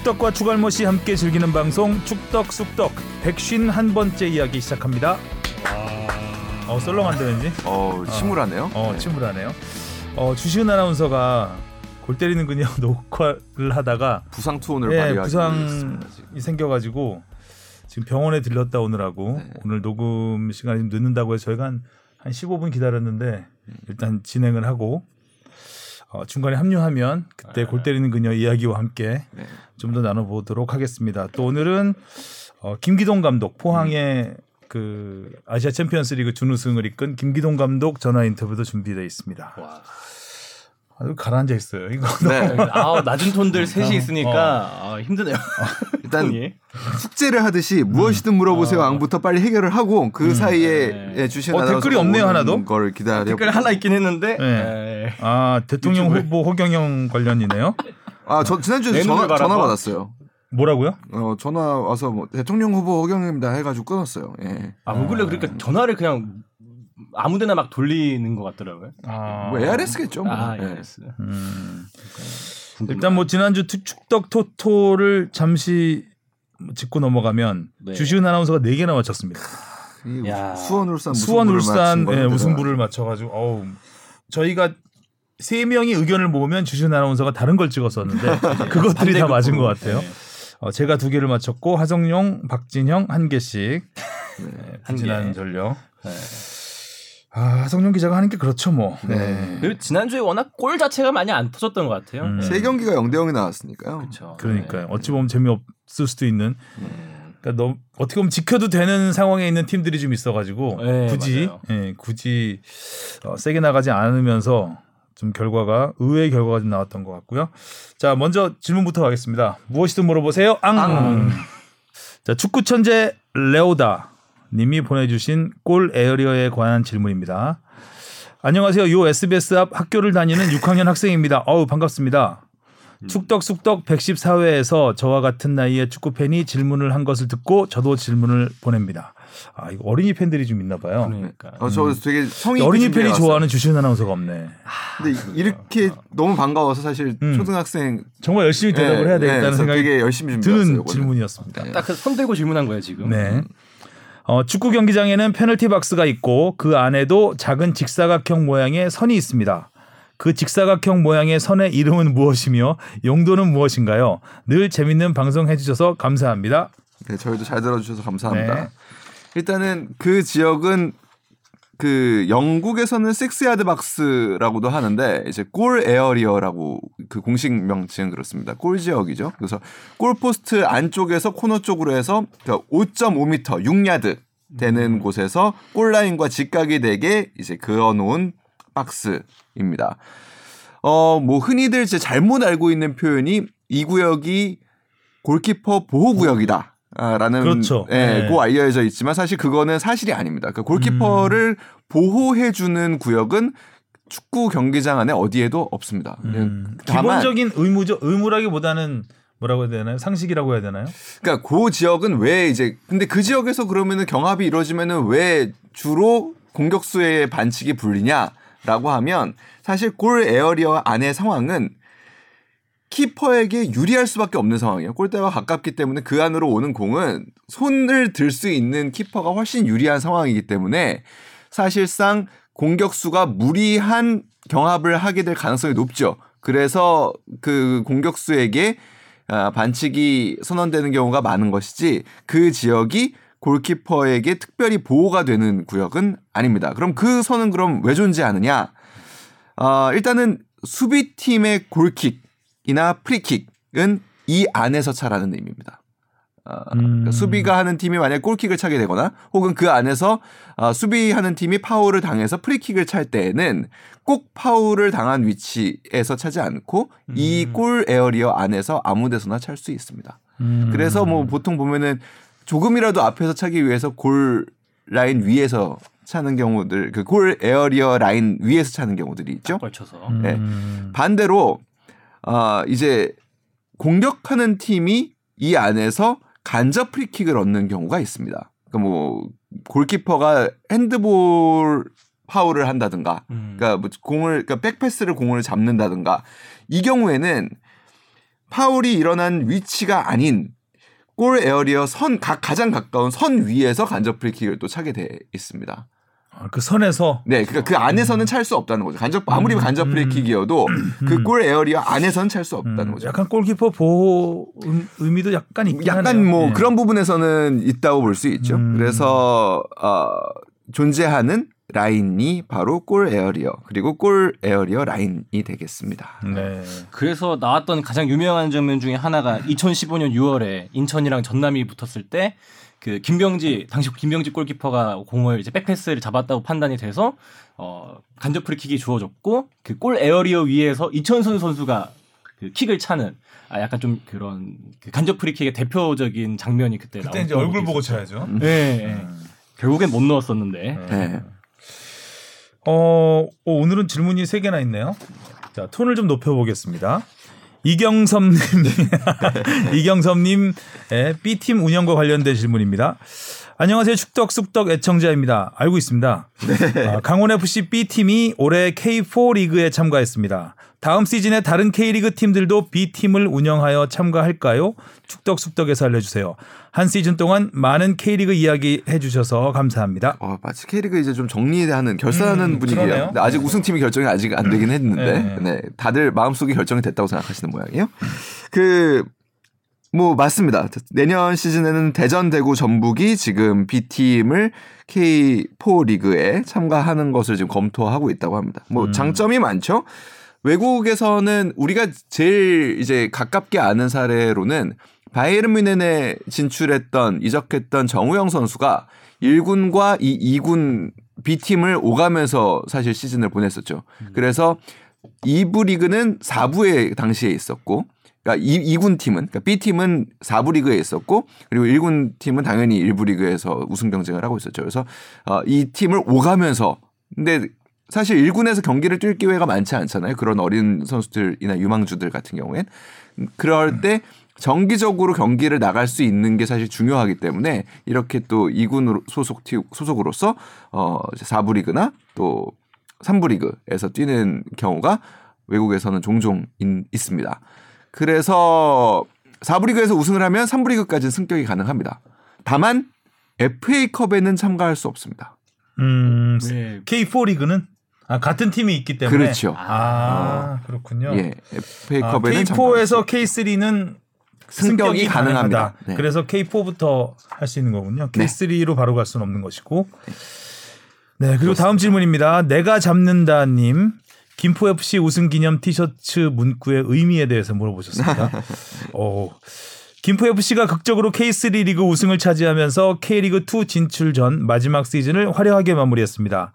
축덕과 추갈못이 함께 즐기는 방송 축덕 쑥덕 백쉰 한 번째 이야기 시작합니다. 어 썰렁한데 왠지? 어 침울하네요. 어 침울하네요. 어 주시은 아나운서가 골 때리는 그냥 녹화를 하다가 부상 투혼을 예, 부상이. 생겨가지고 지금 병원에 들렸다 오느라고 네. 오늘 녹음 시간이 좀 늦는다고 해서 저희가 한, 한 15분 기다렸는데 일단 진행을 하고 어, 중간에 합류하면 그때 골 때리는 그녀 이야기와 함께 네. 좀더 나눠보도록 하겠습니다. 또 오늘은 어, 김기동 감독 포항의 그 아시아 챔피언스리그 준우승을 이끈 김기동 감독 전화 인터뷰도 준비되어 있습니다. 와. 아주 가라앉아 있어요. 이거 네. 아 낮은 톤들 셋이 어. 있으니까 아, 힘드네요. 일단 톤이. 숙제를 하듯이 무엇이든 물어보세요. 어. 왕부터 빨리 해결을 하고 그 사이에 네. 예, 주신 어, 댓글이 없네요, 하나도? 걸 기다려. 댓글 하나 있긴 했는데 네. 에, 아 대통령 유튜브에? 후보 허경영 관련이네요. 아, 저 지난주에 내 전화 전화. 받았어요. 뭐라고요? 어, 전화 와서 뭐 대통령 후보 허경영입니다 해가지고 끊었어요. 예. 아 원래 그러니까 전화를 그냥 아무데나 막 돌리는 것 같더라고요. 아, 뭐 ARS겠죠. 뭐. 아 예. 알겠어. 음. 일단 뭐 지난주 투- 축덕 토토를 잠시 짚고 넘어가면 네. 주시은 아나운서가 4 개나 맞췄습니다. 이 야. 수원 울산 수원 울산 예, 우승부를 맞춰가지고 어우 저희가 세 명이 의견을 모으면 주시은 아나운서가 다른 걸 찍었었는데 그것들이 다 맞은 것 같아요. 네. 어, 제가 두 개를 맞췄고 하성룡, 박진형 한 개씩 네, 한 부진한 개. 전력. 네. 아 하성룡 기자가 하는 게 그렇죠 뭐. 네. 네. 그리고 지난주에 워낙 골 자체가 많이 안 터졌던 것 같아요. 음. 네. 세 경기가 0대 0이 나왔으니까요. 그렇죠. 그러니까요. 네. 어찌 보면 재미없을 수도 있는. 그러니까 너무 어떻게 보면 지켜도 되는 상황에 있는 팀들이 좀 있어가지고 네, 굳이. 예, 굳이 어, 세게 나가지 않으면서 좀 결과가 의외의 결과가 좀 나왔던 것 같고요. 자 먼저 질문부터 가겠습니다. 무엇이든 물어보세요. 앙. 자 축구 천재 레오다 님이 보내주신 골 에어리어에 관한 질문입니다. 안녕하세요. 요 SBS 앞 학교를 다니는 6학년 학생입니다. 어우 반갑습니다. 축덕숙덕 114회에서 저와 같은 나이의 축구 팬이 질문을 한 것을 듣고 저도 질문을 보냅니다. 아 이거 어린이 팬들이 좀 있나 봐요. 그러니까. 어, 저 되게 성의 어린이 팬이 좋아하는 주시은 아나운서가 없네. 근데 이렇게 너무 반가워서 사실 음. 초등학생 정말 열심히 대답을 예, 해야 예, 되겠다는 그래서 생각이 되게 열심히. 드는 이거는. 질문이었습니다. 딱손 들고 질문한 거예요 지금. 네. 어, 축구 경기장에는 페널티 박스가 있고 그 안에도 작은 직사각형 모양의 선이 있습니다. 그 직사각형 모양의 선의 이름은 무엇이며 용도는 무엇인가요? 늘 재밌는 방송 해주셔서 감사합니다. 네, 저희도 잘 들어주셔서 감사합니다. 네. 일단은 그 지역은 그 영국에서는 섹스야드 박스라고도 하는데 이제 골 에어리어라고 그 공식 명칭은 그렇습니다. 골 지역이죠. 그래서 골 포스트 안쪽에서 코너 쪽으로 해서 그러니까 5.5m 6야드 되는 곳에서 골 라인과 직각이 되게 이제 그어 놓은 박스입니다. 어, 뭐 흔히들 이제 잘못 알고 있는 표현이 이 구역이 골키퍼 보호 구역이다. 아, 라는 그렇죠. 예, 네. 고 알려져 있지만 사실 그거는 사실이 아닙니다. 그 골키퍼를 보호해 주는 구역은 축구 경기장 안에 어디에도 없습니다. 음, 다만 기본적인 의무죠. 의무라기보다는 뭐라고 해야 되나요? 상식이라고 해야 되나요? 그러니까 그 지역은 왜 이제 근데 그 지역에서 그러면은 경합이 이루어지면은 왜 주로 공격수의 반칙이 불리냐라고 하면 사실 골 에어리어 안의 상황은 키퍼에게 유리할 수밖에 없는 상황이에요. 골대와 가깝기 때문에 그 안으로 오는 공은 손을 들 수 있는 키퍼가 훨씬 유리한 상황이기 때문에 사실상 공격수가 무리한 경합을 하게 될 가능성이 높죠. 그래서 그 공격수에게 아, 반칙이 선언되는 경우가 많은 것이지 그 지역이 골키퍼에게 특별히 보호가 되는 구역은 아닙니다. 그럼 그 선은 그럼 왜 존재하느냐? 어, 일단은 수비팀의 골킥 이나 프리킥은 이 안에서 차라는 의미입니다. 어, 그러니까 음. 수비가 하는 팀이 만약 골킥을 차게 되거나 혹은 그 안에서 어, 수비하는 팀이 파울을 당해서 프리킥을 찰 때에는 꼭 파울을 당한 위치에서 차지 않고 이 골 에어리어 안에서 아무 데서나 찰 수 있습니다. 음. 그래서 뭐 보통 보면은 조금이라도 앞에서 차기 위해서 골 라인 위에서 차는 경우들 그 골 에어리어 라인 위에서 차는 경우들이 있죠. 걸쳐서. 네. 음. 반대로 어 이제 공격하는 팀이 이 안에서 간접 프리킥을 얻는 경우가 있습니다. 그러니까 뭐 골키퍼가 핸드볼 파울을 한다든가, 음. 그러니까 뭐 공을 그러니까 백패스를 공을 잡는다든가 이 경우에는 파울이 일어난 위치가 아닌 골 에어리어 선 각 가장 가까운 선 위에서 간접 프리킥을 또 차게 돼 있습니다. 아, 그 선에서 네, 그러니까 그 안에서는 찰 수 없다는 거죠. 간접 아무리 간접 프리킥이어도 그 골 에어리어 안에서는 찰 수 없다는 음, 거죠. 약간 골키퍼 보호 음- 의미도 약간 있긴 약간 하네요. 뭐 네. 그런 부분에서는 있다고 볼 수 있죠. 음. 그래서 어, 존재하는 라인이 바로 골 에어리어 그리고 골 에어리어 라인이 되겠습니다. 네. 그래서 나왔던 가장 유명한 장면 중에 하나가 2015년 6월에 인천이랑 전남이 붙었을 때 그 김병지 당시 김병지 골키퍼가 공을 이제 백패스를 잡았다고 판단이 돼서 어 간접 프리킥이 주어졌고 그 골 에어리어 위에서 이천수 선수가 그 킥을 차는 아 약간 좀 그런 그 간접 프리킥의 대표적인 장면이 그때 그때 이제 얼굴 보고. 쳐야죠. 네, 네. 결국엔 못 넣었었는데 네. 어, 어, 오늘은 질문이 세 개나 있네요. 자, 톤을 좀 높여보겠습니다. 이경섭님, 이경섭님의 B팀 운영과 관련된 질문입니다. 안녕하세요. 축덕숙덕 애청자입니다. 알고 있습니다. 아, 강원FC B팀이 올해 K4 리그에 참가했습니다. 다음 시즌에 다른 K리그 팀들도 B팀을 운영하여 참가할까요? 축덕숙덕에서 알려주세요. 한 시즌 동안 많은 K리그 이야기 해주셔서 감사합니다. 어, 마치 K리그 이제 좀 정리하는 결산하는 음, 분위기예요. 아직 우승팀이 결정이 아직 안 되긴 했는데, 네. 네, 다들 마음속에 결정이 됐다고 생각하시는 모양이에요. 그, 뭐, 맞습니다. 내년 시즌에는 대전, 대구, 전북이 지금 B팀을 K4 리그에 참가하는 것을 지금 검토하고 있다고 합니다. 뭐, 음. 장점이 많죠? 외국에서는 우리가 제일 이제 가깝게 아는 사례로는 바이에른 뮌헨에 진출했던 이적했던 정우영 선수가 1군과 이 2군 B팀을 오가면서 사실 시즌을 보냈었죠. 그래서 2부 리그는 4부에 당시에 있었고 그러니까 2, 군 팀은 그러니까 B팀은 4부 리그에 있었고 그리고 1군 팀은 당연히 1부 리그에서 우승 경쟁을 하고 있었죠. 그래서 어, 이 팀을 오가면서 근데 사실 1군에서 경기를 뛸 기회가 많지 않잖아요. 그런 어린 선수들이나 유망주들 같은 경우엔. 그럴 때 정기적으로 경기를 나갈 수 있는 게 사실 중요하기 때문에 이렇게 또 2군 소속 팀 소속으로서 어 이제 4부 리그나 또 3부 리그에서 뛰는 경우가 외국에서는 종종 인- 있습니다. 그래서 4부 리그에서 우승을 하면 3부 리그까지는 승격이 가능합니다. 다만 FA컵에는 참가할 수 없습니다. 음, 네. K4 리그는 아, 같은 팀이 있기 때문에 그렇죠. 아, 그렇군요. 예, 아, FA컵에는 K4에서 K3는 승격이 가능합니다. 네. 그래서 K4부터 할 수 있는 거군요. K3로 바로 갈 수는 없는 것이고. 네, 그리고 다음 질문입니다. 내가 잡는다님. 김포 FC 우승 기념 티셔츠 문구의 의미에 대해서 물어보셨습니다. 어, 김포 FC가 극적으로 K3 리그 우승을 차지하면서 K리그 2 진출 전 마지막 시즌을 화려하게 마무리했습니다.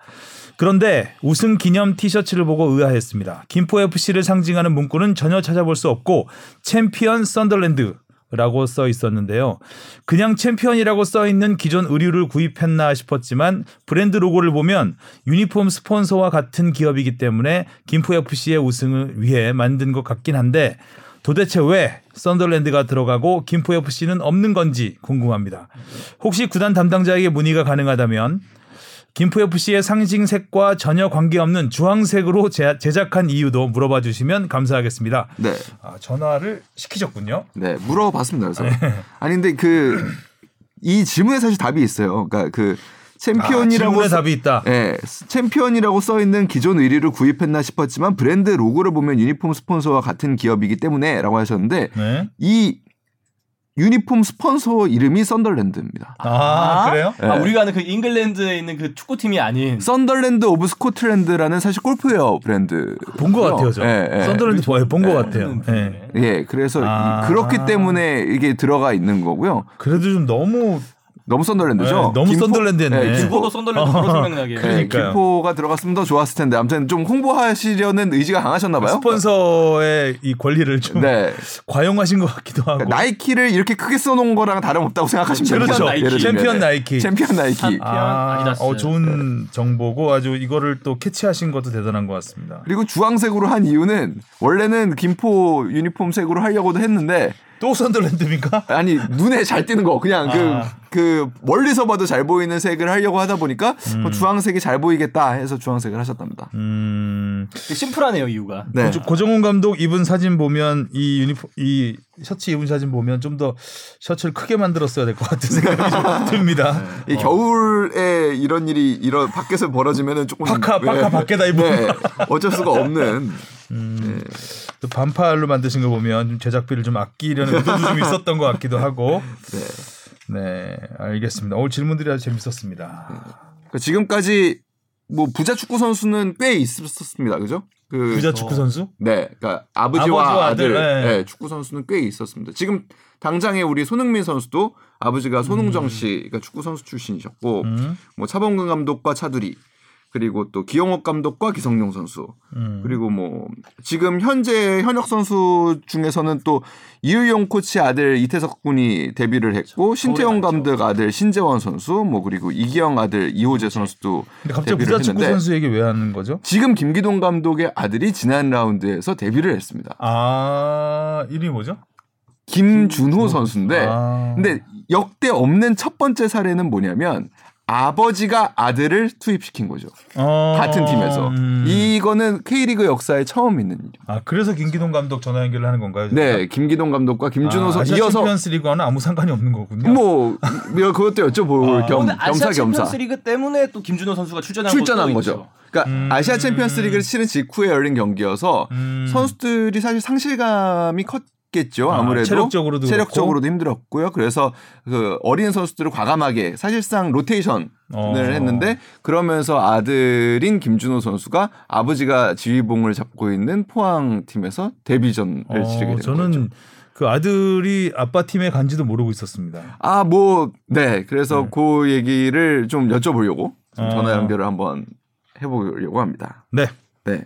그런데 우승 기념 티셔츠를 보고 의아했습니다. 김포 FC를 상징하는 문구는 전혀 찾아볼 수 없고 챔피언 썬더랜드 라고 써 있었는데요. 그냥 챔피언이라고 써 있는 기존 의류를 구입했나 싶었지만 브랜드 로고를 보면 유니폼 스폰서와 같은 기업이기 때문에 김포 FC의 우승을 위해 만든 것 같긴 한데 도대체 왜 썬더랜드가 들어가고 김포 FC는 없는 건지 궁금합니다. 혹시 구단 담당자에게 문의가 가능하다면 김포 FC의 상징색과 전혀 관계없는 주황색으로 제- 제작한 이유도 물어봐 주시면 감사하겠습니다. 네. 아, 전화를 시키셨군요. 네, 물어봤습니다. 그래서 아니 근데 그 이 질문에 사실 답이 있어요. 그러니까 그 아, 챔피언이라고 질문에 써- 답이 있다. 예, 챔피언이라고 써 있는 기존 의류를 구입했나 싶었지만 브랜드 로고를 보면 유니폼 스폰서와 같은 기업이기 때문에라고 하셨는데 네. 이 유니폼 스폰서 이름이 썬덜랜드입니다. 아, 그래요? 아, 네. 우리가 아는 그 잉글랜드에 있는 그 축구팀이 아닌 Sunderland of Scotland라는 사실 골프웨어 브랜드 본 것 같아요, 저. 예, 예. 썬더랜드 본것 네, 같아요. 네. 예. 예, 그래서 아. 이- 그렇기 때문에 이게 들어가 있는 거고요. 그래도 좀 너무 너무 썬덜랜드죠. 네, 너무 김포- 썬덜랜드였네. 예, 김포- 죽어도 썬더랜드 바로 생각나게. 네, 그러니까요. 김포가 들어갔으면 더 좋았을 텐데 아무튼 좀 홍보하시려는 의지가 강하셨나 봐요. 스폰서의 이 권리를 좀 네. 과용하신 것 같기도 하고. 나이키를 이렇게 크게 써놓은 거랑 다름없다고 생각하시면 그렇죠. 되죠. 나이키. 예를 들면. 챔피언 나이키. 챔피언 나이키. 아, 아디다스. 어, 좋은 정보고 아주 이거를 또 캐치하신 것도 대단한 것 같습니다. 그리고 주황색으로 한 이유는 원래는 김포 유니폼 색으로 하려고도 했는데 또 선더랜드입니까? 아니 눈에 잘 띄는 거 그냥 그 아. 그 멀리서 봐도 잘 보이는 색을 하려고 하다 보니까 음. 뭐 주황색이 잘 보이겠다 해서 주황색을 하셨답니다. 음, 심플하네요 이유가. 네. 고정- 고정훈 감독 입은 사진 보면 이 유니폼 이 셔츠 입은 사진 보면 좀 더 셔츠를 크게 만들었어야 될 것 같은 생각이 좀 듭니다. 이 겨울에 이런 일이 이런 밖에서 벌어지면은 조금 파카, 파카 밖에다 입고. 네, 어쩔 수가 없는 또 반팔로 만드신 거 보면 좀 제작비를 좀 아끼려는 의도도 좀 있었던 것 같기도 하고. 네. 네, 알겠습니다. 오늘 질문들이 아주 재밌었습니다. 그러니까 지금까지 뭐 부자 축구 선수는 꽤 있었습니다, 그죠? 그 부자 축구 선수? 네, 그러니까 아버지와, 아버지와 아들, 아들, 네. 네, 축구 선수는 꽤 있었습니다. 지금 당장에 우리 손흥민 선수도 아버지가 손흥정 씨가 축구 선수 출신이셨고, 음, 뭐 차범근 감독과 차두리, 그리고 또 기영욱 감독과 기성용 선수, 음. 그리고 뭐 지금 현재 현역 선수 중에서는 또 이유용 코치 아들 이태석 군이 데뷔를 했고 신태용. 감독 아들 신재원 선수, 뭐 그리고 이기영 아들 이호재 선수도 근데 갑자기 데뷔를 부자 축구 했는데 선수 얘기 왜 하는 거죠? 지금 김기동 감독의 아들이 지난 라운드에서 데뷔를 했습니다. 아, 이름이 뭐죠? 김준호 선수인데 아. 근데 역대 없는 첫 번째 사례는 뭐냐면 아버지가 아들을 투입시킨 거죠. 어, 같은 팀에서. 음. 이거는 K리그 역사에 처음 있는 일이에요. 아, 그래서 김기동 감독 전화 연결을 하는 건가요? 네, 김기동 감독과 김준호 아, 선수 아시아 이어서 챔피언스 리그와는 아무 상관이 없는 거군요. 뭐뭐 그것도 여쭤볼 아. 겸 근데 아시아 겸사 겸사 챔피언스 리그 때문에 또 김준호 선수가 출전한 출전한 거죠. 있죠. 그러니까 음. 아시아 챔피언스 리그를 치른 직후에 열린 경기여서 음. 선수들이 사실 상실감이 컸 겠죠. 아, 아무래도 체력적으로도 체력적으로도 힘들었고요. 그래서 그 어린 선수들을 과감하게 사실상 로테이션을 어. 했는데 그러면서 아들인 김준호 선수가 아버지가 지휘봉을 잡고 있는 포항 팀에서 데뷔전을 어, 치르게 된 저는 거죠. 그 아들이 아빠 팀에 간지도 모르고 있었습니다. 아, 뭐, 네. 그래서 네. 그 얘기를 좀 여쭤보려고 좀 어. 전화 연결을 한번 해보려고 합니다. 네. 네.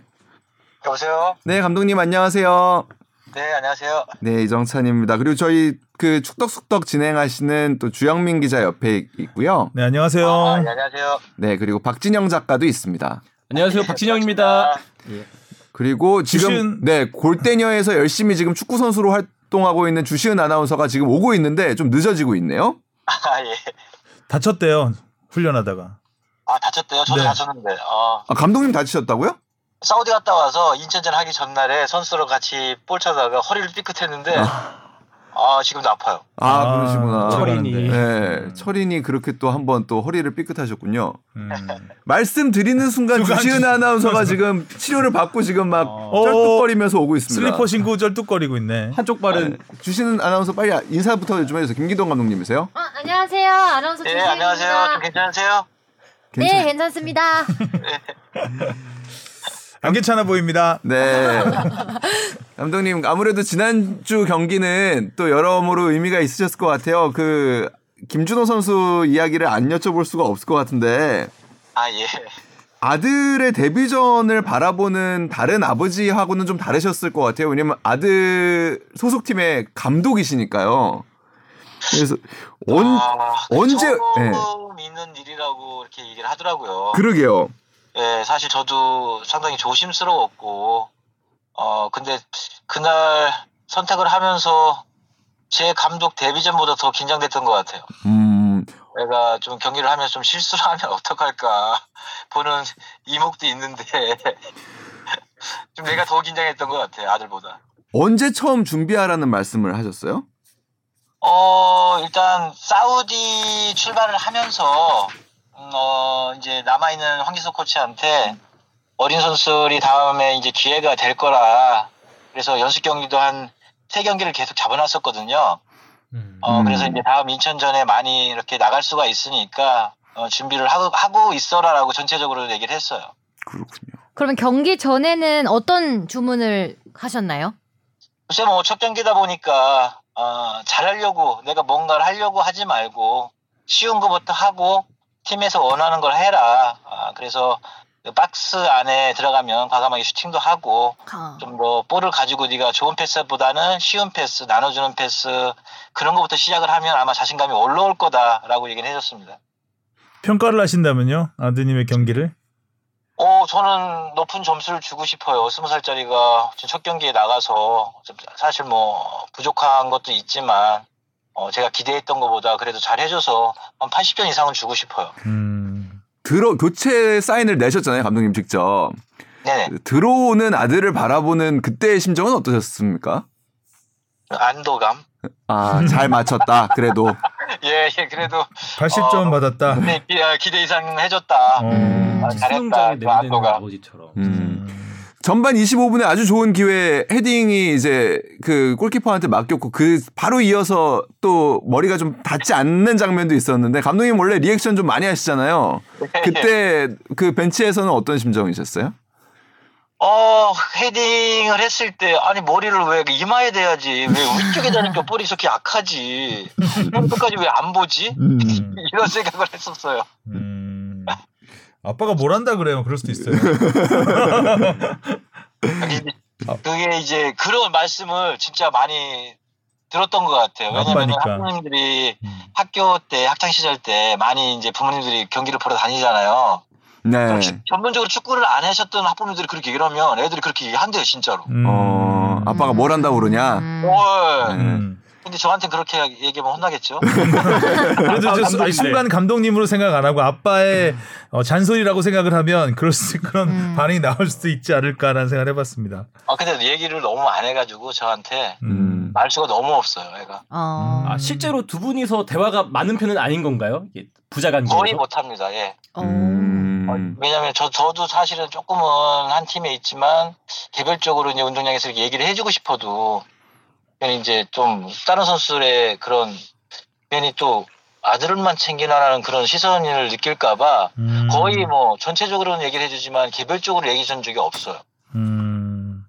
여보세요? 네, 감독님 안녕하세요. 네, 안녕하세요. 네, 이정찬입니다. 그리고 저희 그 축덕숙덕 진행하시는 또 주영민 기자 옆에 있고요. 네, 안녕하세요. 아, 네, 안녕하세요. 네, 그리고 박진영 작가도 있습니다. 안녕하세요 박진영입니다. 그리고 지금 주시은- 네, 골대녀에서 열심히 지금 축구 선수로 활동하고 있는 주시은 아나운서가 지금 오고 있는데 좀 늦어지고 있네요. 아, 예. 다쳤대요. 훈련하다가. 아, 다쳤대요? 저도 네. 다쳤는데. 어, 아, 감독님 다치셨다고요? 사우디 갔다 와서 인천전 하기 전날에 선수랑 같이 볼 차다가 허리를 삐끗했는데, 아, 지금도 아파요. 아, 그러시구나. 철인이. 네, 철인이 그렇게 또 한번 또 허리를 삐끗하셨군요. 음. 말씀드리는 순간 주시은 주- 아나운서가 지금 치료를 받고 지금 막 어. 쩔뚝거리면서 오고 있습니다. 슬리퍼 신고 쩔뚝거리고 있네. 한쪽 발은 네. 주시은 아나운서 빨리 인사부터 좀 해주세요. 김기동 감독님이세요? 어, 안녕하세요. 아나운서 네, 주시은입니다. 안녕하세요. 좀 괜찮으세요? 네, 괜찮습니다. 안 괜찮아 보입니다. 네. 감독님 아무래도 지난주 경기는 또 여러모로 의미가 있으셨을 것 같아요. 그 김준호 선수 이야기를 안 여쭤볼 수가 없을 것 같은데 아, 예. 아들의 데뷔전을 바라보는 다른 아버지하고는 좀 다르셨을 것 같아요. 왜냐면 아들 소속팀의 감독이시니까요. 그래서 언 아, 그 언제- 처음 있는 일이라고 이렇게 얘기를 하더라고요. 그러게요. 예, 사실 저도 상당히 조심스러웠고, 어, 근데 그날 선택을 하면서 제 감독 데뷔전보다 더 긴장됐던 것 같아요. 음, 내가 좀 경기를 하면서 좀 실수를 하면 어떡할까 보는 이목도 있는데 좀 내가 더 긴장했던 것 같아요 아들보다. 언제 처음 준비하라는 말씀을 하셨어요? 어 일단 사우디 출발을 하면서 음, 어 이제 남아 있는 황기석 코치한테 어린 선수들이 다음에 이제 기회가 될 거라 그래서 연습 경기도 한 세 경기를 계속 잡아놨었거든요. 음. 어, 음. 그래서 이제 다음 인천전에 많이 이렇게 나갈 수가 있으니까 어, 준비를 하고, 하고 있어라라고 전체적으로 얘기를 했어요. 그렇군요. 그러면 경기 전에는 어떤 주문을 하셨나요? 글쎄 뭐 첫 경기다 보니까 어, 잘하려고 내가 뭔가를 하려고 하지 말고 쉬운 것부터 하고 팀에서 원하는 걸 해라. 아, 그래서 그 박스 안에 들어가면 과감하게 슈팅도 하고 아, 좀더 볼을 가지고 네가 좋은 패스보다는 쉬운 패스, 나눠주는 패스 그런 것부터 시작을 하면 아마 자신감이 올라올 거다라고 얘기를 해줬습니다. 평가를 하신다면요? 아드님의 경기를? 어, 저는 높은 점수를 주고 싶어요. 스무 살짜리가 첫 경기에 나가서 좀 사실 뭐 부족한 것도 있지만 어, 제가 기대했던 것보다 그래도 잘 해줘서 한 80점 이상은 주고 싶어요. 음. 들어 교체 사인을 내셨잖아요, 감독님 직접. 네네. 들어오는 아들을 바라보는 그때의 심정은 어떠셨습니까? 안도감. 아, 잘 맞췄다. 그래도. 예, 예, 그래도 80점 어, 받았다. 네, 기, 아, 기대 이상 해줬다. 어. 아, 잘했다. 그 안도감. 아버지처럼. 음. 전반 25분에 아주 좋은 기회 헤딩이 이제 그 골키퍼한테 맡겼고 그 바로 이어서 또 머리가 좀 닿지 않는 장면도 있었는데 감독님 원래 리액션 좀 많이 하시잖아요. 그때 그 벤치에서는 어떤 심정이셨어요? 어, 헤딩을 했을 때, 아니, 머리를 왜 이마에 대야지. 왜 위쪽에 대니까 볼이 저렇게 약하지. 끝까지 왜 안 보지? 이런 생각을 했었어요. 음. 아빠가 뭘 한다 그래요. 그럴 수도 있어요. 그게 이제 그런 말씀을 진짜 많이 들었던 것 같아요. 왜냐면. 학부모님들이 음. 학교 때, 학창 시절 때 많이 이제 부모님들이 경기를 보러 다니잖아요. 네. 전문적으로 축구를 안 하셨던 학부모님들이 그렇게 얘기를 하면 애들이 그렇게 얘기한대요, 진짜로. 음. 어, 아빠가 뭘 한다고 그러냐? 음. 어, 음. 근데 저한테 그렇게 얘기하면 혼나겠죠? 그래도 감독인데. 순간 감독님으로 생각 안 하고 아빠의 어, 잔소리라고 생각을 하면 그럴 수 그런 음. 반응이 나올 수도 있지 않을까라는 생각을 해봤습니다. 아, 근데 얘기를 너무 안 해가지고 저한테 음. 말수가 너무 없어요, 애가. 어. 아, 실제로 두 분이서 대화가 많은 편은 아닌 건가요? 부자 관계에서? 거의 못합니다, 예. 어. 음. 왜냐면 저, 저도 사실은 조금은 한 팀에 있지만 개별적으로 이제 운동장에서 이렇게 얘기를 해주고 싶어도 이제 좀 다른 선수들의 그런 괜히 또 아들만 챙기나라는 그런 시선을 느낄까봐 음. 거의 뭐 전체적으로는 얘기를 해주지만 개별적으로 얘기 전 적이 없어요. 음.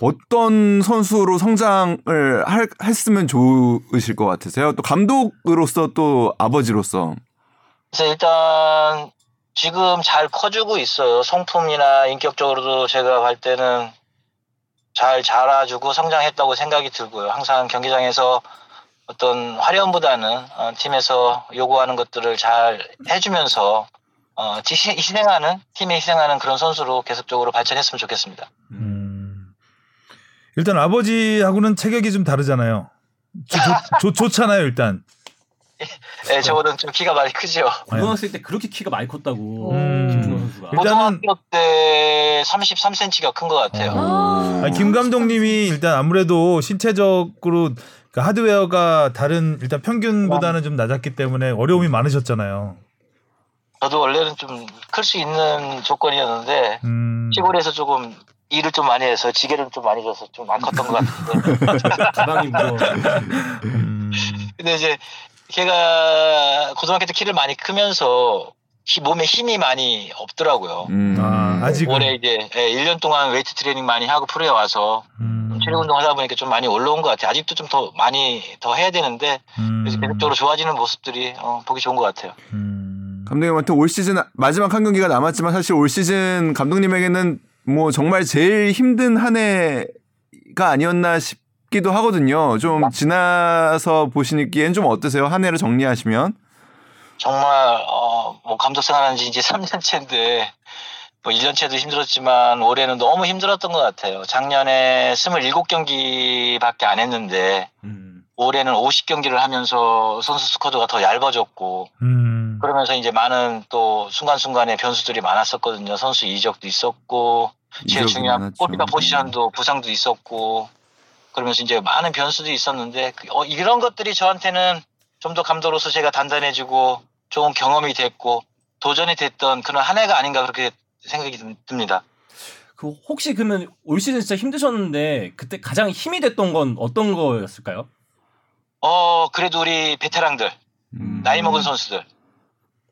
어떤 선수로 성장을 할, 했으면 좋으실 것 같으세요? 또 감독으로서 또 아버지로서. 그래서 일단 지금 잘 커주고 있어요. 성품이나 인격적으로도 제가 볼 때는 잘 자라주고 성장했다고 생각이 들고요. 항상 경기장에서 어떤 화려함보다는 어, 팀에서 요구하는 것들을 잘 해주면서 어, 희생- 희생하는 팀에 희생하는 그런 선수로 계속적으로 발전했으면 좋겠습니다. 음. 일단 아버지하고는 체격이 좀 다르잖아요. 좋, 좋, 좋잖아요 일단. 예, 저보다는 좀 키가 많이 크죠. 고등학생 때 그렇게 키가 많이 컸다고 음. 김준호 선수가. 일단은 고등학교 때 33cm가 큰 것 같아요. 아. 아니, 김 감독님이 일단 아무래도 신체적으로 그 하드웨어가 다른 일단 평균보다는 좀 낮았기 때문에 어려움이 많으셨잖아요. 저도 원래는 좀 클 수 있는 조건이었는데 음. 시골에서 조금 일을 좀 많이 해서 지게를 좀 많이 져서 좀 안 컸던 것 같은데 가방이 무거워. 음. 근데 이제 걔가 고등학교 때 키를 많이 크면서 히- 몸에 힘이 많이 없더라고요. 음. 아, 아직은. 올해 이제 예, 1년 동안 웨이트 트레이닝 많이 하고 프로에 와서 음. 체력 운동 하다 보니까 좀 많이 올라온 것 같아요. 아직도 좀 더 많이 더 해야 되는데 음. 그래서 계속적으로 좋아지는 모습들이 어, 보기 좋은 것 같아요. 음. 감독님한테 올 시즌 마지막 한 경기가 남았지만 사실 올 시즌 감독님에게는 뭐 정말 제일 힘든 한 해가 아니었나 싶 기도 하거든요. 좀 지나서 보시기엔 좀 어떠세요? 한 해를 정리하시면? 정말 어, 뭐 감독 생활한 지 이제 3년째인데 뭐 1년째도 힘들었지만 올해는 너무 힘들었던 것 같아요. 작년에 27경기밖에 안 했는데 음. 올해는 50경기를 하면서 선수 스쿼드가 더 얇아졌고 음. 그러면서 이제 많은 또 순간순간에 변수들이 많았었거든요. 선수 이적도 있었고 제일 중요한. 골키퍼 포지션도 부상도 있었고 그러면서 이제 많은 변수도 있었는데 그- 어, 이런 것들이 저한테는 좀 더 감독으로서 제가 단단해지고 좋은 경험이 됐고 도전이 됐던 그런 한 해가 아닌가 그렇게 생각이 듭- 듭니다. 그 혹시 그러면 올 시즌 진짜 힘드셨는데 그때 가장 힘이 됐던 건 어떤 거였을까요? 어 그래도 우리 베테랑들 음. 나이 먹은 선수들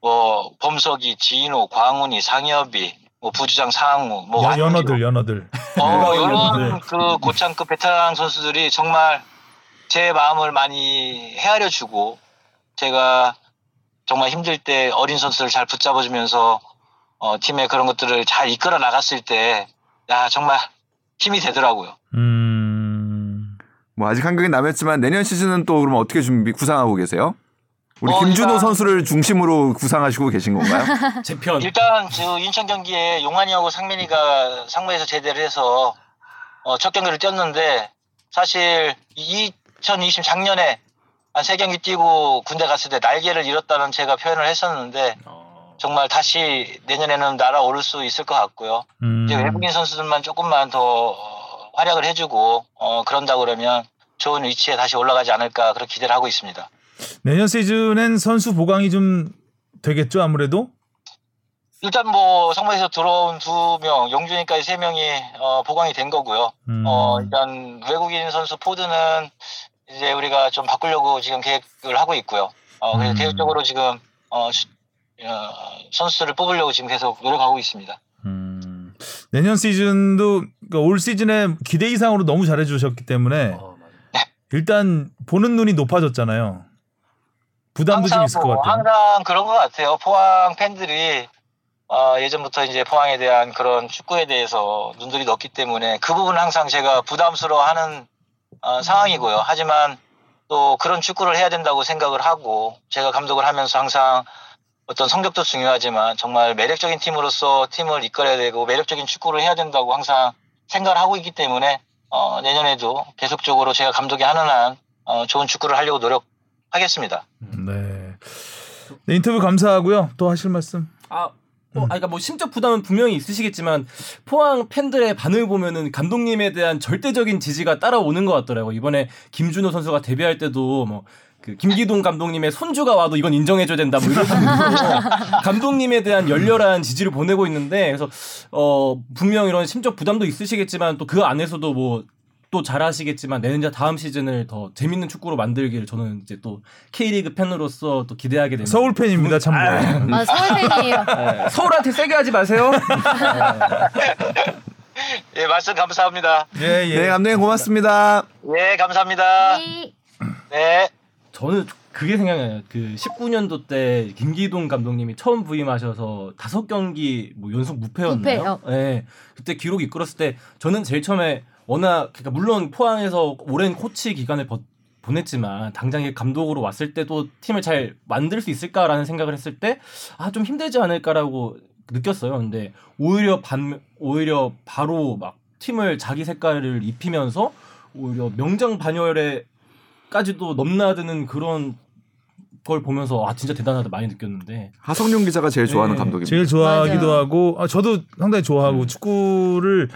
뭐 범석이, 지인호, 광훈이, 상엽이, 뭐 부주장 상우, 뭐 여- 완주, 연어들 연어들. 어, 연어들. 이런 그 고창급 베테랑 선수들이 정말 제 마음을 많이 헤아려 주고 제가 정말 힘들 때 어린 선수를 잘 붙잡아 주면서 어, 팀의 그런 것들을 잘 이끌어 나갔을 때, 야, 정말 힘이 되더라고요. 음. 뭐 아직 한 경기 남았지만 내년 시즌은 또 그럼 어떻게 준비 구상하고 계세요? 우리 어, 김준호 일단- 선수를 중심으로 구상하시고 계신 건가요? 제 편 일단 저 인천 경기에 용환이하고 상민이가 상무에서 제대를 해서 어, 첫 경기를 뛰었는데 사실 2020 작년에 한 세 경기 뛰고 군대 갔을 때 날개를 잃었다는 제가 표현을 했었는데 정말 다시 내년에는 날아오를 수 있을 것 같고요. 음. 이제 외국인 선수들만 조금만 더 어, 활약을 해주고 어, 그런다 그러면 좋은 위치에 다시 올라가지 않을까 그렇게 기대를 하고 있습니다. 내년 시즌엔 선수 보강이 좀 되겠죠 아무래도. 일단 뭐 상무에서 들어온 두 명, 영준이까지 세 명이 어, 보강이 된 거고요. 음. 어, 일단 외국인 선수 포드는 이제 우리가 좀 바꾸려고 지금 계획을 하고 있고요. 어, 그래서 음. 계획적으로 지금 어, 시- 어, 선수들을 뽑으려고 지금 계속 노력하고 있습니다. 음. 내년 시즌도 그러니까 올 시즌에 기대 이상으로 너무 잘해주셨기 때문에 어. 일단 보는 눈이 높아졌잖아요. 부담도 좀 있을 것뭐 같아요. 항상 그런 것 같아요. 포항 팬들이 어, 예전부터 이제 포항에 대한 그런 축구에 대해서 눈들이 높기 때문에 그 부분은 항상 제가 부담스러워하는 어, 상황이고요. 하지만 또 그런 축구를 해야 된다고 생각을 하고 제가 감독을 하면서 항상 어떤 성적도 중요하지만 정말 매력적인 팀으로서 팀을 이끌어야 되고 매력적인 축구를 해야 된다고 항상 생각을 하고 있기 때문에 어, 내년에도 계속적으로 제가 감독이 하는 한 어, 좋은 축구를 하려고 노력 하겠습니다. 네. 네, 인터뷰 감사하고요. 또 하실 말씀? 아, 음. 뭐, 아, 그러니까 뭐 심적 부담은 분명히 있으시겠지만 포항 팬들의 반응을 보면은 감독님에 대한 절대적인 지지가 따라오는 것 같더라고. 요 이번에 김준호 선수가 데뷔할 때도 뭐. 그 김기동 감독님의 손주가 와도 이건 인정해줘야 된다 뭐 이런 감독님에 대한 열렬한 지지를 보내고 있는데 그래서 어 분명 이런 심적 부담도 있으시겠지만 또 그 안에서도 뭐 또 잘하시겠지만 내년 다음 시즌을 더 재밌는 축구로 만들기를 저는 이제 또 K리그 팬으로서 또 기대하게 됩니다. 서울 팬입니다, 참고로. 아, 서울 팬이에요. 네, 서울한테 세게 하지 마세요. 예, 말씀 감사합니다. 예, 예. 네, 감독님 고맙습니다. 예, 감사합니다. 네. 네. 저는 그게 생각나요. 그 19년도 때 김기동 감독님이 처음 부임하셔서 다섯 경기 뭐 연속 무패였나요? 무패요. 네. 그때 기록 이끌었을 때 저는 제일 처음에 워낙 그러니까 물론 포항에서 오랜 코치 기간을 버- 보냈지만 당장 에 감독으로 왔을 때도 팀을 잘 만들 수 있을까라는 생각을 했을 때 아 좀 힘들지 않을까라고 느꼈어요. 근데 오히려 반 오히려 바로 막 팀을 자기 색깔을 입히면서 오히려 명장 반열에까지도 넘나드는 그런 걸 보면서 아 진짜 대단하다 많이 느꼈는데 하성룡 기자가 제일 좋아하는 네. 감독입니다. 제일 좋아하기도 맞아요. 하고 아, 저도 상당히 좋아하고 축구를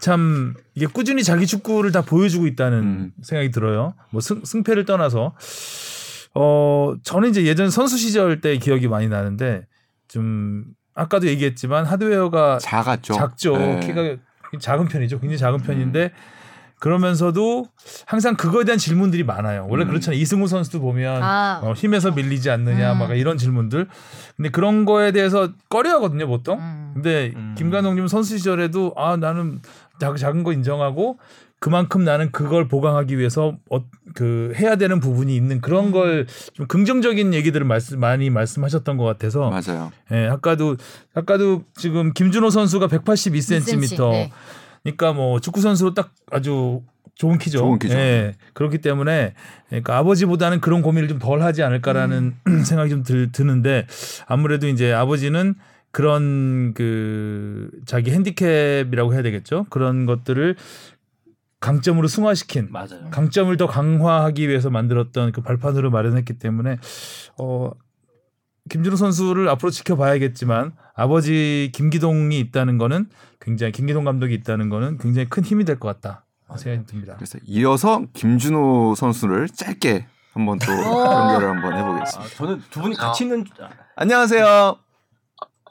참 이게 꾸준히 자기 축구를 다 보여주고 있다는 음. 생각이 들어요. 뭐 승, 승패를 떠나서 어 저는 이제 예전 선수 시절 때 기억이 많이 나는데 좀 아까도 얘기했지만 하드웨어가 작았죠. 작죠. 네. 키가 작은 편이죠. 굉장히 작은 편인데 그러면서도 항상 그거에 대한 질문들이 많아요. 원래 음. 그렇잖아요. 이승우 선수도 보면 아. 어, 힘에서 밀리지 않느냐 음. 막 이런 질문들. 근데 그런 거에 대해서 꺼려하거든요, 보통. 음. 근데 음. 김 감독님은 선수 시절에도 아 나는 작, 작은 거 인정하고 그만큼 나는 그걸 보강하기 위해서 어, 그 해야 되는 부분이 있는 그런 걸좀 긍정적인 얘기들을 말씀 많이 말씀하셨던 것 같아서 맞아요. 예, 아까도 아까도 지금 김준호 선수가 182cm. 2cm, 네. 그러니까 뭐 축구 선수로 딱 아주 좋은 키죠. 좋은 키죠. 예, 그렇기 때문에 그러니까 아버지보다는 그런 고민을 좀 덜 하지 않을까라는 생각이 좀 들, 드는데 아무래도 이제 아버지는 그런 그 자기 핸디캡이라고 해야 되겠죠. 그런 것들을 강점으로 승화시킨 맞아요. 강점을 더 강화하기 위해서 만들었던 그 발판으로 마련했기 때문에 어 김준호 선수를 앞으로 지켜봐야겠지만 아버지 김기동이 있다는 거는 굉장히 김기동 감독이 있다는 거는 굉장히 큰 힘이 될 것 같다 생각이 듭니다. 그래서 이어서 김준호 선수를 짧게 한번 또 연결을 한번 해보겠습니다. 아, 저는 두 분이 같이 있는 줄. 안녕하세요.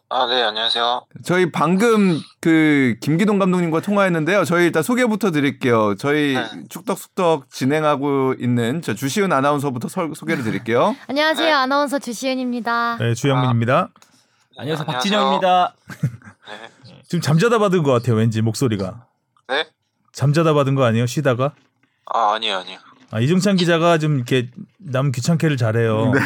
아, 네, 안녕하세요. 저희 방금 그 김기동 감독님과 통화했는데요. 저희 일단 소개부터 드릴게요. 저희 네. 축덕숙덕 진행하고 있는 저 주시은 아나운서부터 설- 소개를 드릴게요. 안녕하세요. 네. 아나운서 주시은입니다. 네, 주영민입니다. 안녕하세요. 안녕하세요. 박진영입니다. 네. 지금 잠자다 받은 것 같아요. 왠지 목소리가 네? 잠자다 받은 거 아니에요? 쉬다가 아, 아니에요, 아니에요. 아, 이중찬 기자가 좀 이렇게 남 귀찮게를 잘해요.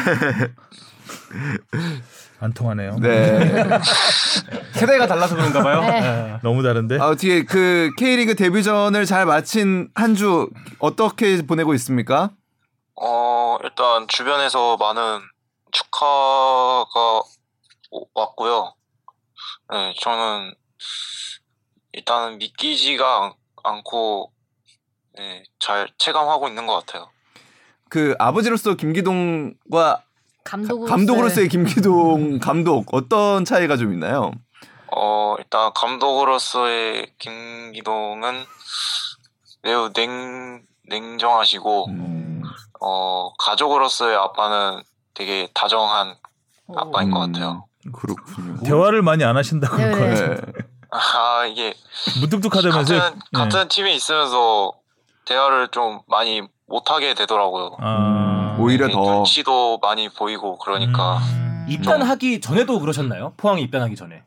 안 통하네요. 네. 세대가 달라서 그런가 봐요. 네. 네. 너무 다른데. 아, 어떻게 그 K리그 데뷔전을 잘 마친 한 주 어떻게 보내고 있습니까? 어, 일단 주변에서 많은 축하가 오- 왔고요. 네, 저는 일단은 믿기지가 않- 않고 네, 잘 체감하고 있는 것 같아요. 그 아버지로서 김기동과 감독으로 감독으로서의 김기동 감독 어떤 차이가 좀 있나요? 어, 일단 감독으로서의 김기동은 매우 냉, 냉정하시고, 음. 어, 가족으로서의 아빠는 되게 다정한 아빠인 것 같아요. 음, 그렇군요. 대화를 많이 안 하신다고 네, 네. 네. 아, 이게 무뚝뚝하다면서요? 같은, 네. 같은 팀에 있으면서 대화를 좀 많이 못하게 되더라고요. 아, 오히려 이게 더 눈치도 많이 보이고 그러니까. 음. 입단하기 전에도 그러셨나요? 포항에 입단하기 전에.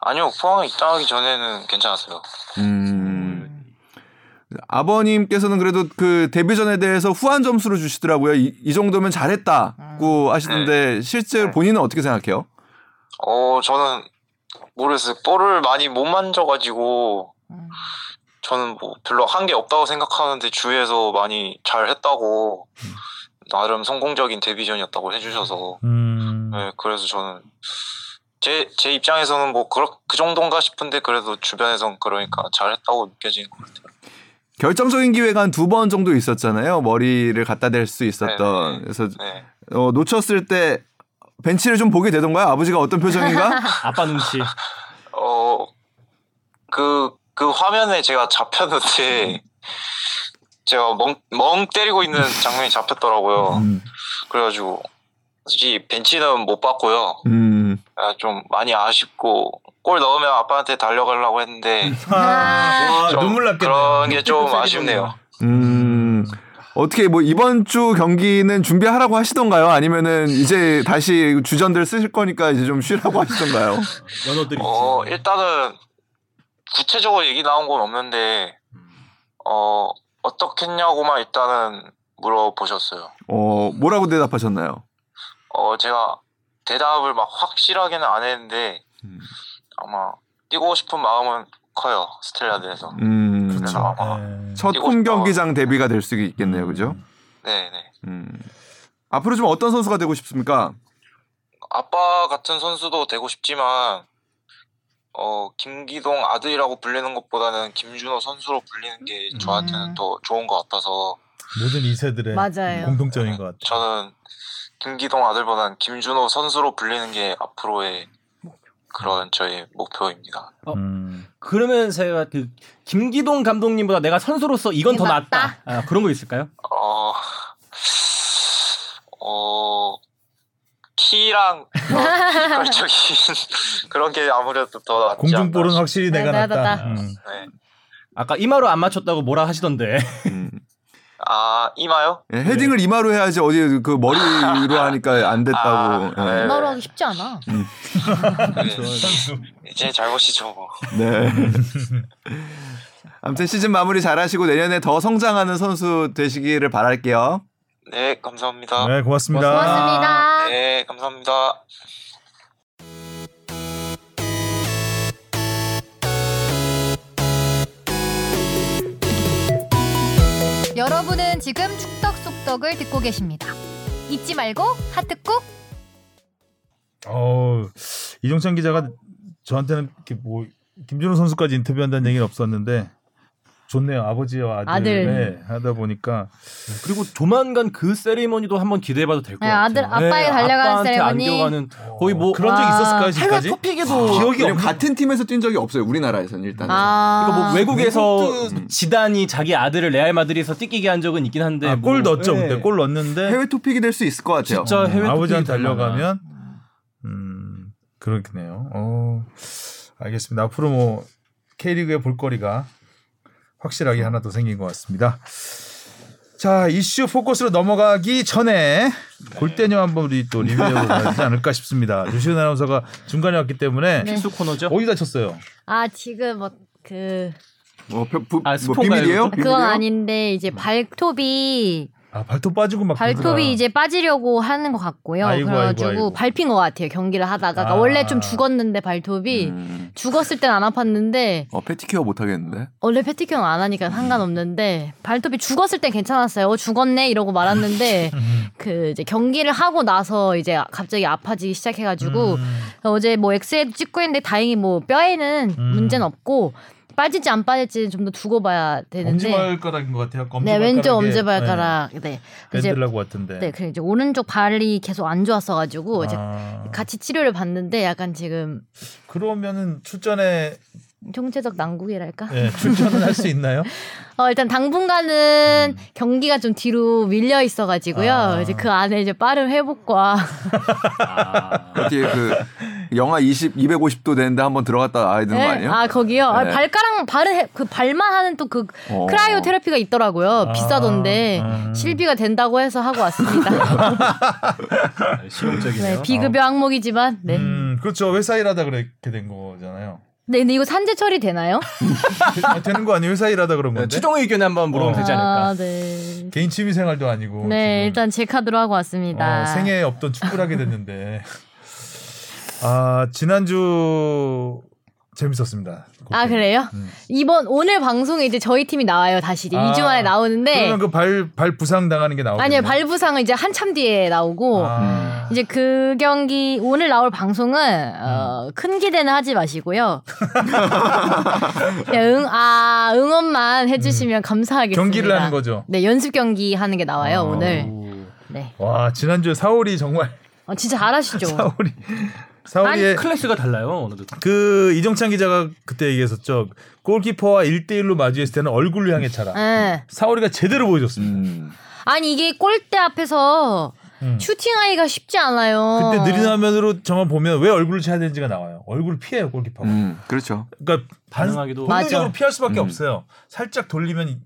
아니요, 포항에 입당하기 전에는 괜찮았어요. 음. 아버님께서는 그래도 그 데뷔전에 대해서 후한 점수를 주시더라고요. 이, 이 정도면 잘했다고 하시던데 실제 네. 본인은 어떻게 생각해요? 어, 저는 모르겠어요. 볼을 많이 못 만져가지고 음. 저는 뭐 별로 한 게 없다고 생각하는데 주위에서 많이 잘 했다고 나름 성공적인 데뷔전이었다고 해주셔서 음. 네, 그래서 저는 제, 제 입장에서는 뭐 그, 그 정도인가 싶은데 그래도 주변에선 그러니까 잘했다고 느껴지는 것 같아요. 결정적인 기회가 한 두 번 정도 있었잖아요. 머리를 갖다 댈 수 있었던. 네네. 그래서 네. 어, 놓쳤을 때 벤치를 좀 보게 되던가요? 아버지가 어떤 표정인가? 아빠 눈치. 어, 그, 그 화면에 제가 잡혔는데 제가 멍, 멍 때리고 있는 장면이 잡혔더라고요. 음. 그래가지고 솔직히 벤치는 못 봤고요. 음. 아, 좀 많이 아쉽고 골 넣으면 아빠한테 달려가려고 했는데 아, 좀 눈물 났겠네. 그런 게 좀 아쉽네요. 음. 어떻게 뭐 이번 주 경기는 준비하라고 하시던가요? 아니면은 이제 다시 주전들 쓰실 거니까 이제 좀 쉬라고 하시던가요? 연어들이. 어 일단은 구체적으로 얘기 나온 건 없는데 어 어떻겠냐고만 일단은 물어보셨어요. 어, 뭐라고 대답하셨나요? 어 제가 대답을 막 확실하게는 안 했는데 음. 아마 뛰고 싶은 마음은 커요 스텔라드에서. 음. 그래서 아마 네. 첫 뛰고 홈 싶다. 경기장 데뷔가 될 수 있겠네요. 그죠? 네 네. 음. 앞으로 좀 어떤 선수가 되고 싶습니까? 아빠 같은 선수도 되고 싶지만 어 김기동 아들이라고 불리는 것보다는 김준호 선수로 불리는 게 저한테는 음. 더 좋은 것 같아서 모든 2세들의 맞아요. 공통점인 것 같아요. 저는 김기동 아들보다는 김준호 선수로 불리는 게 앞으로의 그런 저의 목표입니다. 음. 그러면 제가 그 김기동 감독님보다 내가 선수로서 이건 더? 낫다. 아, 그런 거 있을까요? 어, 어, 키랑 피지컬적인 그런 게 아무래도 더 낫지 공중볼은 않나 확실히 내가 네, 낫다. 음. 싶- 네. 아까 이마로 안 맞췄다고 뭐라 하시던데. 음. 아 이마요? 예, 헤딩을 이마로 해야지 어디 그 머리로 하니까 안 됐다고. 아, 예. 네. 이마로 하기 쉽지 않아. 네. 제 잘못이죠. 뭐. 네. 아무튼 시즌 마무리 잘하시고 내년에 더 성장하는 선수 되시기를 바랄게요. 네, 감사합니다. 네, 고맙습니다. 고맙습니다. 네, 감사합니다. 여러분은 지금 축덕 속덕을 듣고 계십니다. 잊지 말고 하트 꾹. 어, 이종찬 기자가 저한테는 이렇게 뭐 김준호 선수까지 인터뷰한다는 얘기는 없었는데 좋네요. 아버지와 아들, 아들. 네, 하다 보니까 그리고 조만간 그 세리머니도 한번 기대해봐도 될것 네, 같아요. 아들- 아빠에게 달려가는 아빠한테 세리머니. 안겨가는 거의 뭐 그런 적 와. 있었을까요 해외 지금까지? 토픽에도 기억이 왜냐면 없. 같은 팀에서 뛴 적이 없어요. 우리나라에서는 일단. 아. 그러니까 뭐 외국에서 외국도- 지단이 자기 아들을 레알 마드리에서 뛰기게 한 적은 있긴 한데 아, 뭐, 골 넣었죠. 예. 그때 골 넣었는데 해외 토픽이 될 수 있을 것 같아요. 진짜 해외 아버지한테 토픽이 될 달려가면 음 그렇겠네요. 어 알겠습니다. 앞으로 뭐 K리그의 볼거리가 확실하게 하나 더 생긴 것 같습니다. 자 이슈 포커스로 넘어가기 전에 골대녀 한번 우리 또 리뷰해보고 가지 않을까 싶습니다. 조시은 아나운서가 중간에 왔기 때문에 네. 필수 코너죠. 어디 다 쳤어요? 아 지금 뭐그 뭐, 부, 부, 아, 뭐 스폰가요, 비밀이에요? 그건 비밀이에요? 아닌데 이제 발톱이 아 발톱 빠지고 막 발톱이 그러더라. 이제 빠지려고 하는 것 같고요. 아이고, 그래가지고 아이고, 아이고. 밟힌 것 같아요. 경기를 하다가 그러니까 아. 원래 좀 죽었는데 발톱이 음. 죽었을 땐 안 아팠는데 어 패티케어 못 하겠는데. 원래 패티큐는 안 하니까 상관없는데 발톱이 죽었을 땐 괜찮았어요. 어, 죽었네 이러고 말았는데 음. 그 이제 경기를 하고 나서 이제 갑자기 아파지기 시작해가지고 음. 어제 뭐 엑스레이도 찍고 했는데 다행히 뭐 뼈에는 음. 문제는 없고 빠질지 안 빠질지는 좀더 두고 봐야 되는데. 엄지발가락인 것 같아요. 네 왼쪽 엄지발가락. 네, 네, 이제 밴들라고 같은데. 네, 그 이제 오른쪽 발이 계속 안 좋았어가지고 이제 아, 같이 치료를 받는데 약간 지금 그러면은 출전에 총체적 난국이랄까. 예, 출전은 할 수 있나요? 어 일단 당분간은 경기가 좀 뒤로 밀려 있어가지고요. 아. 이제 그 안에 이제 빠른 회복과 아, 어떻게 그 영하 20, 250도 되는데 한번 들어갔다 나야 되는 거 아니에요? 아 거기요. 아, 네. 발가락 발을 해- 그 발만 하는 또그 어. 크라이오 테라피가 있더라고요. 비싸던데 아. 실비가 된다고 해서 하고 왔습니다. 실용적이네요. 네, 비급여 항목이지만 네. 음, 그렇죠. 회사 일하다 그렇게 된 거잖아요. 네, 근데 이거 산재 처리 되나요? 아, 되는 거 아니에요? 회사 일하다 그런 네, 건데. 최종 의견에 한번 물어보면 어. 되지 않을까. 아, 네. 개인 취미 생활도 아니고. 네, 지금. 일단 제 카드로 하고 왔습니다. 어, 생애에 없던 축구를 하게 됐는데. 아, 지난주 재밌었습니다. 아 그래요? 음. 이번 오늘 방송에 이제 저희 팀이 나와요 다시 이제 아, 2주 만에 나오는데 그러면 그 발 발 부상 당하는 게 나오겠네. 아니요 발 부상은 이제 한참 뒤에 나오고 아, 이제 그 경기 오늘 나올 방송은 어, 큰 기대는 하지 마시고요. 그냥 응, 아 응원만 해주시면 감사하겠습니다. 경기를 하는 거죠. 네 연습 경기 하는 게 나와요 아. 오늘. 네, 와 지난주에 사월이 정말 어, 진짜 잘하시죠. 사월이 사월이의 클래스가 달라요. 어느. 그 이정찬 기자가 그때 얘기했었죠. 골키퍼와 1대1로 마주했을 때는 얼굴을 향해 차라. 네. 사월이가 제대로 보여줬습니다. 음. 아니 이게 골대 앞에서 음. 슈팅하기가 쉽지 않아요. 그때 느린 화면으로 정말 보면 왜 얼굴을 차야 되는지가 나와요. 얼굴을 피해요 골키퍼가. 음, 그렇죠. 그러니까 반, 반응하기도 본능적으로 맞아. 피할 수밖에 음. 없어요. 살짝 돌리면 이-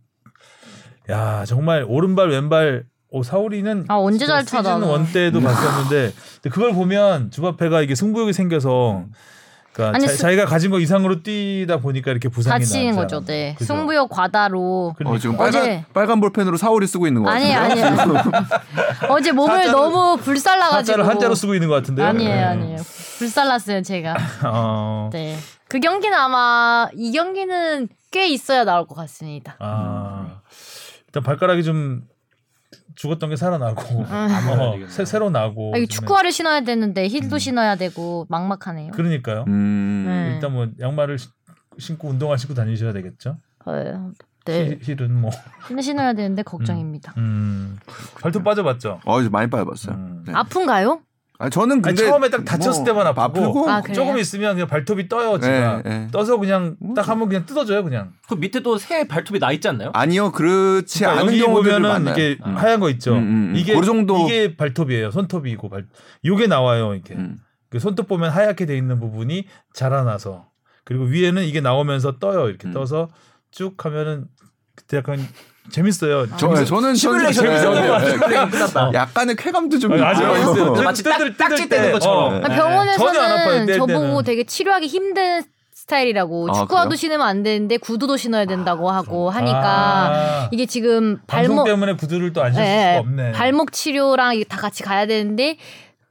야 정말 오른발 왼발 오 사오리는 아, 언제 잘 시즌 너. 원 때도 봤었는데 근데 그걸 보면 주바페가 이게 승부욕이 생겨서 그러니까 아니, 자, 스- 자기가 가진 거 이상으로 뛰다 보니까 이렇게 부상이 다치는 거죠. 네. 그죠? 승부욕 과다로. 그러니까. 어, 지금 어제- 빨간 빨간 볼펜으로 사월이 쓰고 있는 거 아니에요, 같은데. 아니에요. 어제 몸을 사자를- 너무 불살라 가지고. 한자로 한자로 쓰고 있는 것 같은데요. 아니에요, 네. 아니에요. 불살랐어요, 제가. 어, 네. 그 경기는 아마 이 경기는 꽤 있어야 나올 것 같습니다. 아 일단 발가락이 좀 죽었던 게 살아나고 음. 어. 새, 새로 나고 아. 축구화를 신어야 되는데 힐도 신어야 되고 막막하네요. 그러니까요. 음. 네. 일단 뭐 양말을 신- 신고 운동화 신고 다니셔야 되겠죠. 어, 네. 힐, 힐은 뭐 힐 신어야 되는데 걱정입니다. 음, 발톱 빠져봤죠. 어, 이제 많이 빠져봤어요. 음. 네. 아픈가요? 아니, 저는 아니, 근데 처음에 딱 다쳤을 뭐 때만 아프고 아, 그래요? 조금 있으면 그냥 발톱이 떠요. 제가 네, 네. 떠서 그냥 딱 하면 그냥 뜯어져요. 그냥. 그 밑에 또 새 발톱이 나 있지 않나요? 아니요, 그렇지 그러니까 않은 경우들을 보면은. 이게 음. 하얀 거 있죠. 음, 음, 음. 이게 그 정도- 이게 발톱이에요. 손톱이고 발. 요게 나와요. 이렇게. 음. 그 손톱 보면 하얗게 돼 있는 부분이 자라나서 그리고 위에는 이게 나오면서 떠요. 이렇게 음. 떠서 쭉 하면은 그때 약간 재밌어요. 저, 네, 저는 시뮬레이션 저는-. 네. 끝났다. 약간의 쾌감도 좀 있고요. 있어요. 뜯- 마치 딱- 딱지. 떼는 것처럼. 어. 아, 전혀 안 병원에서는 뗄 저보고. 되게 치료하기 힘든 스타일이라고 아, 축구화도 그래요? 신으면 안 되는데 구두도 신어야 된다고 하고 하니까 아, 이게 지금 발목 때문에 구두를 또 안 신을 예, 수가 없네. 발목 치료랑 이게 다 같이 가야 되는데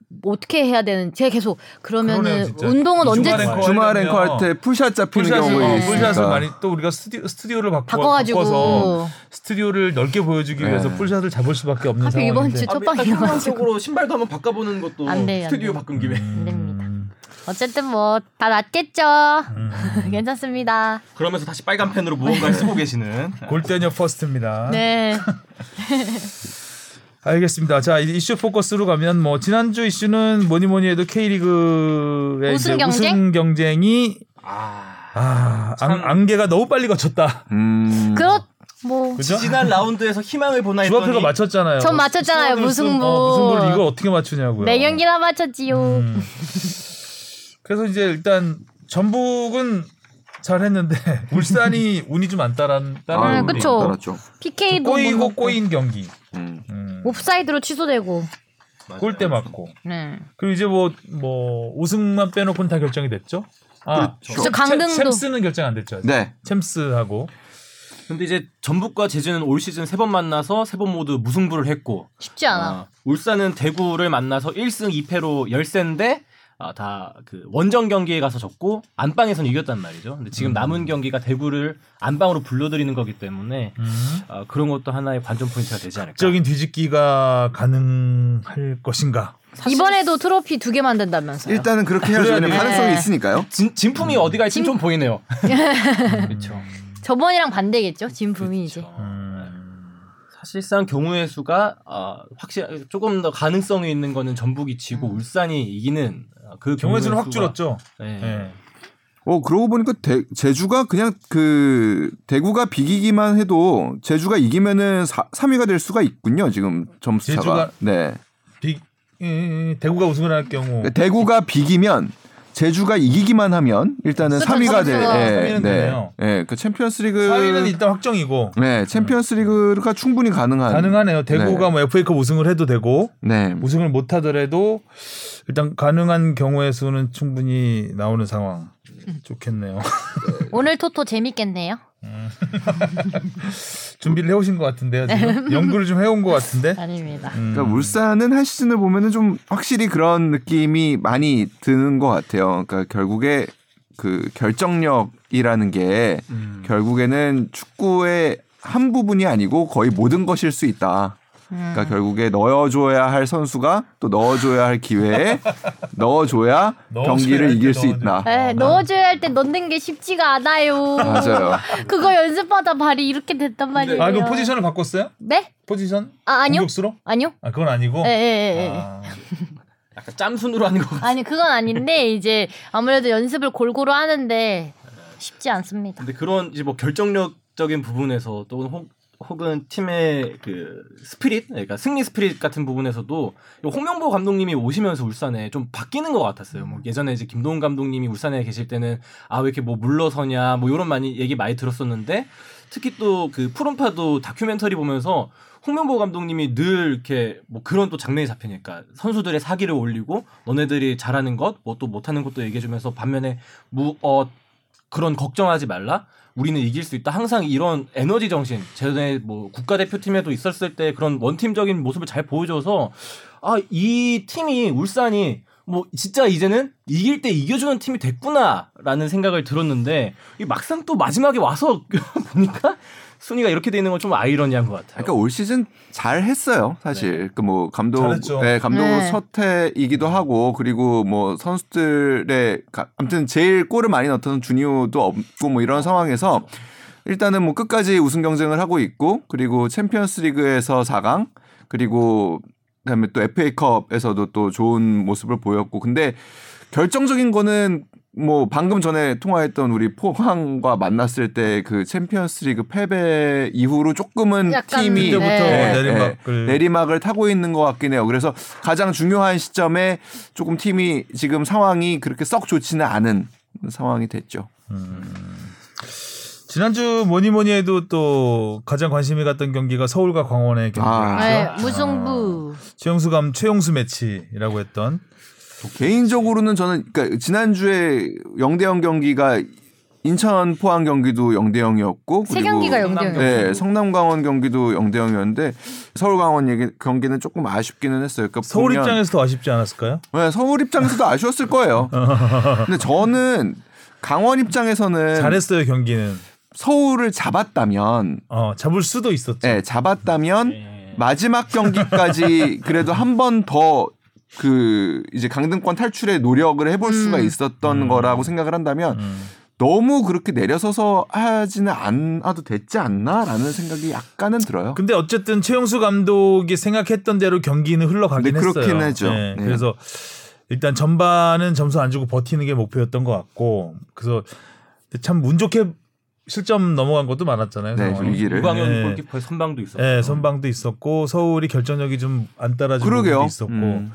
뭐 어떻게 해야 되는 제가 계속 그러네요, 그러면은 진짜. 운동은 언제 주말 앵커 할 때 풀샷 잡히는 풀샷을, 경우가 어, 있으니까. 풀샷을 많이 또 우리가 스튜디오, 스튜디오를 바꿔, 바꿔서 스튜디오를 넓게 보여주기 네. 위해서 풀샷을 잡을 수밖에 없는 이번 상황인데 주첫 방이 일단 나가지고 효과적으로 신발도 한번 바꿔보는 것도 안 돼요, 안 스튜디오. 바꾼 김에. 안 됩니다. 음, 어쨌든 뭐 다 낫겠죠. 음. 괜찮습니다. 그러면서 다시 빨간 펜으로 무언가를 쓰고 계시는. 골대녀 퍼스트입니다. 네. 알겠습니다. 자 이슈 포커스로 가면 뭐 지난주 이슈는 뭐니 뭐니 해도 K리그의 우승 경쟁? 우승 경쟁이 아. 아 참. 안, 안개가 너무 빨리 거쳤다. 음. 그렇 뭐 그죠? 지난 라운드에서 희망을 보나 했더니 주바페가 맞췄잖아요. 전 맞췄잖아요, 무승부. 쓴- 어, 무승부를 이걸 어떻게 맞추냐고요. 네 경기나 맞췄지요. 음. 그래서 이제 일단 전북은 잘했는데 울산이 운이 좀 안 따란 아. 따랐죠. PK도 꼬이고 못 꼬인 경기. 음. 음. 옵사이드로 취소되고. 골대 맞고. 네. 그리고 이제 뭐 뭐 우승만 빼놓고는 다 결정이 됐죠. 아, 그렇죠. 저 강등도 챔스는 결정 안 됐죠. 아직. 네. 챔스하고 근데 이제 전북과 제주는 올 시즌 세 번 만나서 세 번 모두 무승부를 했고 쉽지 않아. 어, 울산은 대구를 만나서 1승 2패로 열세인데 아, 다그 원정 경기에 가서 졌고 안방에서는 이겼단 말이죠. 근데 지금 남은 경기가 대구를 안방으로 불러들이는 거기 때문에 아, 그런 것도 하나의 관전 포인트가 되지 않을까. 적인 뒤집기가 가능할 것인가? 이번에도 트로피 두 개 만든다면서요. 일단은 그렇게 해야죠. 왜냐면 네. 가능성이 있으니까요. 진, 진품이 음. 어디 갈지 좀 보이네요. 그렇죠. 저번이랑 반대겠죠. 진품이 이제. 사실상 경우의 수가 어, 확실 조금 더 가능성이 있는 거는 전북이 지고 울산이 이기는 어, 그 경우의 수는 확 줄었죠. 네. 예. 어 그러고 보니까 대- 제주가 그냥 그 대구가 비기기만 해도 제주가 이기면은 3위가 될 수가 있군요. 지금 점수 차가. 제주가- 네. 비, 이- 대구가 우승을 할 경우 대구가 비기면 제주가 이기기만 하면 일단은 그쵸, 3위가 될. 예, 네. 되네요. 예. 그 챔피언스리그 4위는 일단 확정이고 네, 챔피언스리그가 충분히 가능한 가능하네요. 대구가 네. 뭐 FA컵 우승을 해도 되고 네. 우승을 못 하더라도 일단 가능한 경우의 수는 충분히 나오는 상황. 좋겠네요. 오늘 토토 재밌겠네요. 준비를 해오신 것 같은데요. 지금 연구를 좀 해온 것 같은데. 아닙니다. 음. 그러니까 울산은 한 시즌을 보면은 좀 확실히 그런 느낌이 많이 드는 것 같아요. 그러니까 결국에 그 결정력이라는 게 음. 결국에는 축구의 한 부분이 아니고 거의 모든 것일 수 있다. 그러니까 결국에 넣어줘야 할 선수가 또 넣어줘야 할 기회에 넣어줘야 경기를 이길 수 넣어줘야 있다. 에, 넣어줘야 할 때 넣는 게 쉽지가 않아요. 맞아요. 그거 연습하다 발이 이렇게 됐단 말이에요. 아, 그럼 포지션을 바꿨어요? 네? 포지션? 아, 아니요. 공격수로? 아니요. 아, 그건 아니고. 예, 예, 예. 예. 아, 약간 짬순으로 하는 거. 아니 그건 아닌데 이제 아무래도 연습을 골고루 하는데 쉽지 않습니다. 근데 그런 이제 뭐 결정력 적인 부분에서 또 혹, 혹은 팀의 그 스피릿, 그러니까 승리 스피릿 같은 부분에서도 이 홍명보 감독님이 오시면서 울산에 좀 바뀌는 것 같았어요. 뭐 예전에 이제 김동훈 감독님이 울산에 계실 때는 아 왜 이렇게 뭐 물러서냐 뭐 이런 많이 얘기 많이 들었었는데 특히 또 그 푸른파도 다큐멘터리 보면서 홍명보 감독님이 늘 이렇게 뭐 그런 또 장면이 잡히니까 선수들의 사기를 올리고 너네들이 잘하는 것, 뭐 또 못하는 것도 얘기해주면서 반면에 무어 그런 걱정하지 말라. 우리는 이길 수 있다. 항상 이런 에너지 정신, 전에 뭐 국가대표팀에도 있었을 때 그런 원팀적인 모습을 잘 보여줘서 아, 이 팀이 울산이 뭐 진짜 이제는 이길 때 이겨주는 팀이 됐구나라는 생각을 들었는데 이 막상 또 마지막에 와서 보니까 순위가 이렇게 돼 있는 건 좀 아이러니한 것 같아요. 그러니까 올 시즌 잘 했어요, 사실. 그뭐 감독, 잘했죠. 네, 감독으로 네. 첫 해이기도 하고 그리고 뭐 선수들의 가- 아무튼 제일 골을 많이 넣던 주니오도 없고 뭐 이런 상황에서 일단은 뭐 끝까지 우승 경쟁을 하고 있고 그리고 챔피언스리그에서 4강 그리고 그다음에 또 FA컵에서도 또 좋은 모습을 보였고 근데 결정적인 거는 뭐 방금 전에 통화했던 우리 포항과 만났을 때 그 챔피언스리그 패배 이후로 조금은 약간 팀이 그때부터 네. 내리막을 내리막을 타고 있는 것 같긴 해요. 그래서 가장 중요한 시점에 조금 팀이 지금 상황이 그렇게 썩 좋지는 않은 상황이 됐죠. 지난주 뭐니 뭐니 해도 또 가장 관심이 갔던 경기가 서울과 광원의 경기였죠. 아. 네, 무승부. 최용수 감 최용수 매치라고 했던 개인적으로는 저는 그러니까 지난주에 0대 0 경기가 인천 포항 경기도 0대 0이었고 세 경기가 0대 0. 네, 성남 강원 경기도 0대 0이었는데 서울 강원 얘기, 경기는 조금 아쉽기는 했어요. 그러니까 서울 보면- 입장에서 더 아쉽지 않았을까요? 네, 서울 입장에서도 아쉬웠을 거예요. 근데 저는 강원 입장에서는 잘했어요 경기는. 서울을 잡았다면 어 잡을 수도 있었죠. 네, 잡았다면 예. 마지막 경기까지 그래도 한 번 더 그 이제 강등권 탈출의 노력을 해볼 수가 있었던 거라고 생각을 한다면 음. 너무 그렇게 내려서서 하지는 않아도 됐지 않나라는 생각이 약간은 들어요. 근데 어쨌든 최용수 감독이 생각했던 대로 경기는 흘러가긴 네, 했어요. 그렇긴 하죠. 네, 네. 그래서 일단 전반은 점수 안 주고 버티는 게 목표였던 것 같고 그래서 참 운 좋게 실점 넘어간 것도 많았잖아요. 네, 상황이. 위기를. 우광현 네. 골키퍼의 선방도 있었고. 네, 선방도 있었고 서울이 결정력이 좀안 그러게요. 부분도 있었고 음.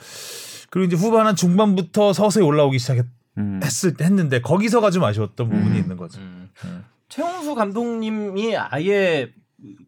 그리고 이제 후반 한 중반부터 서서히 올라오기 시작했 음. 했는데 거기서가 좀 아쉬웠던 부분이 있는 거죠. 음. 음. 최용수 감독님이 아예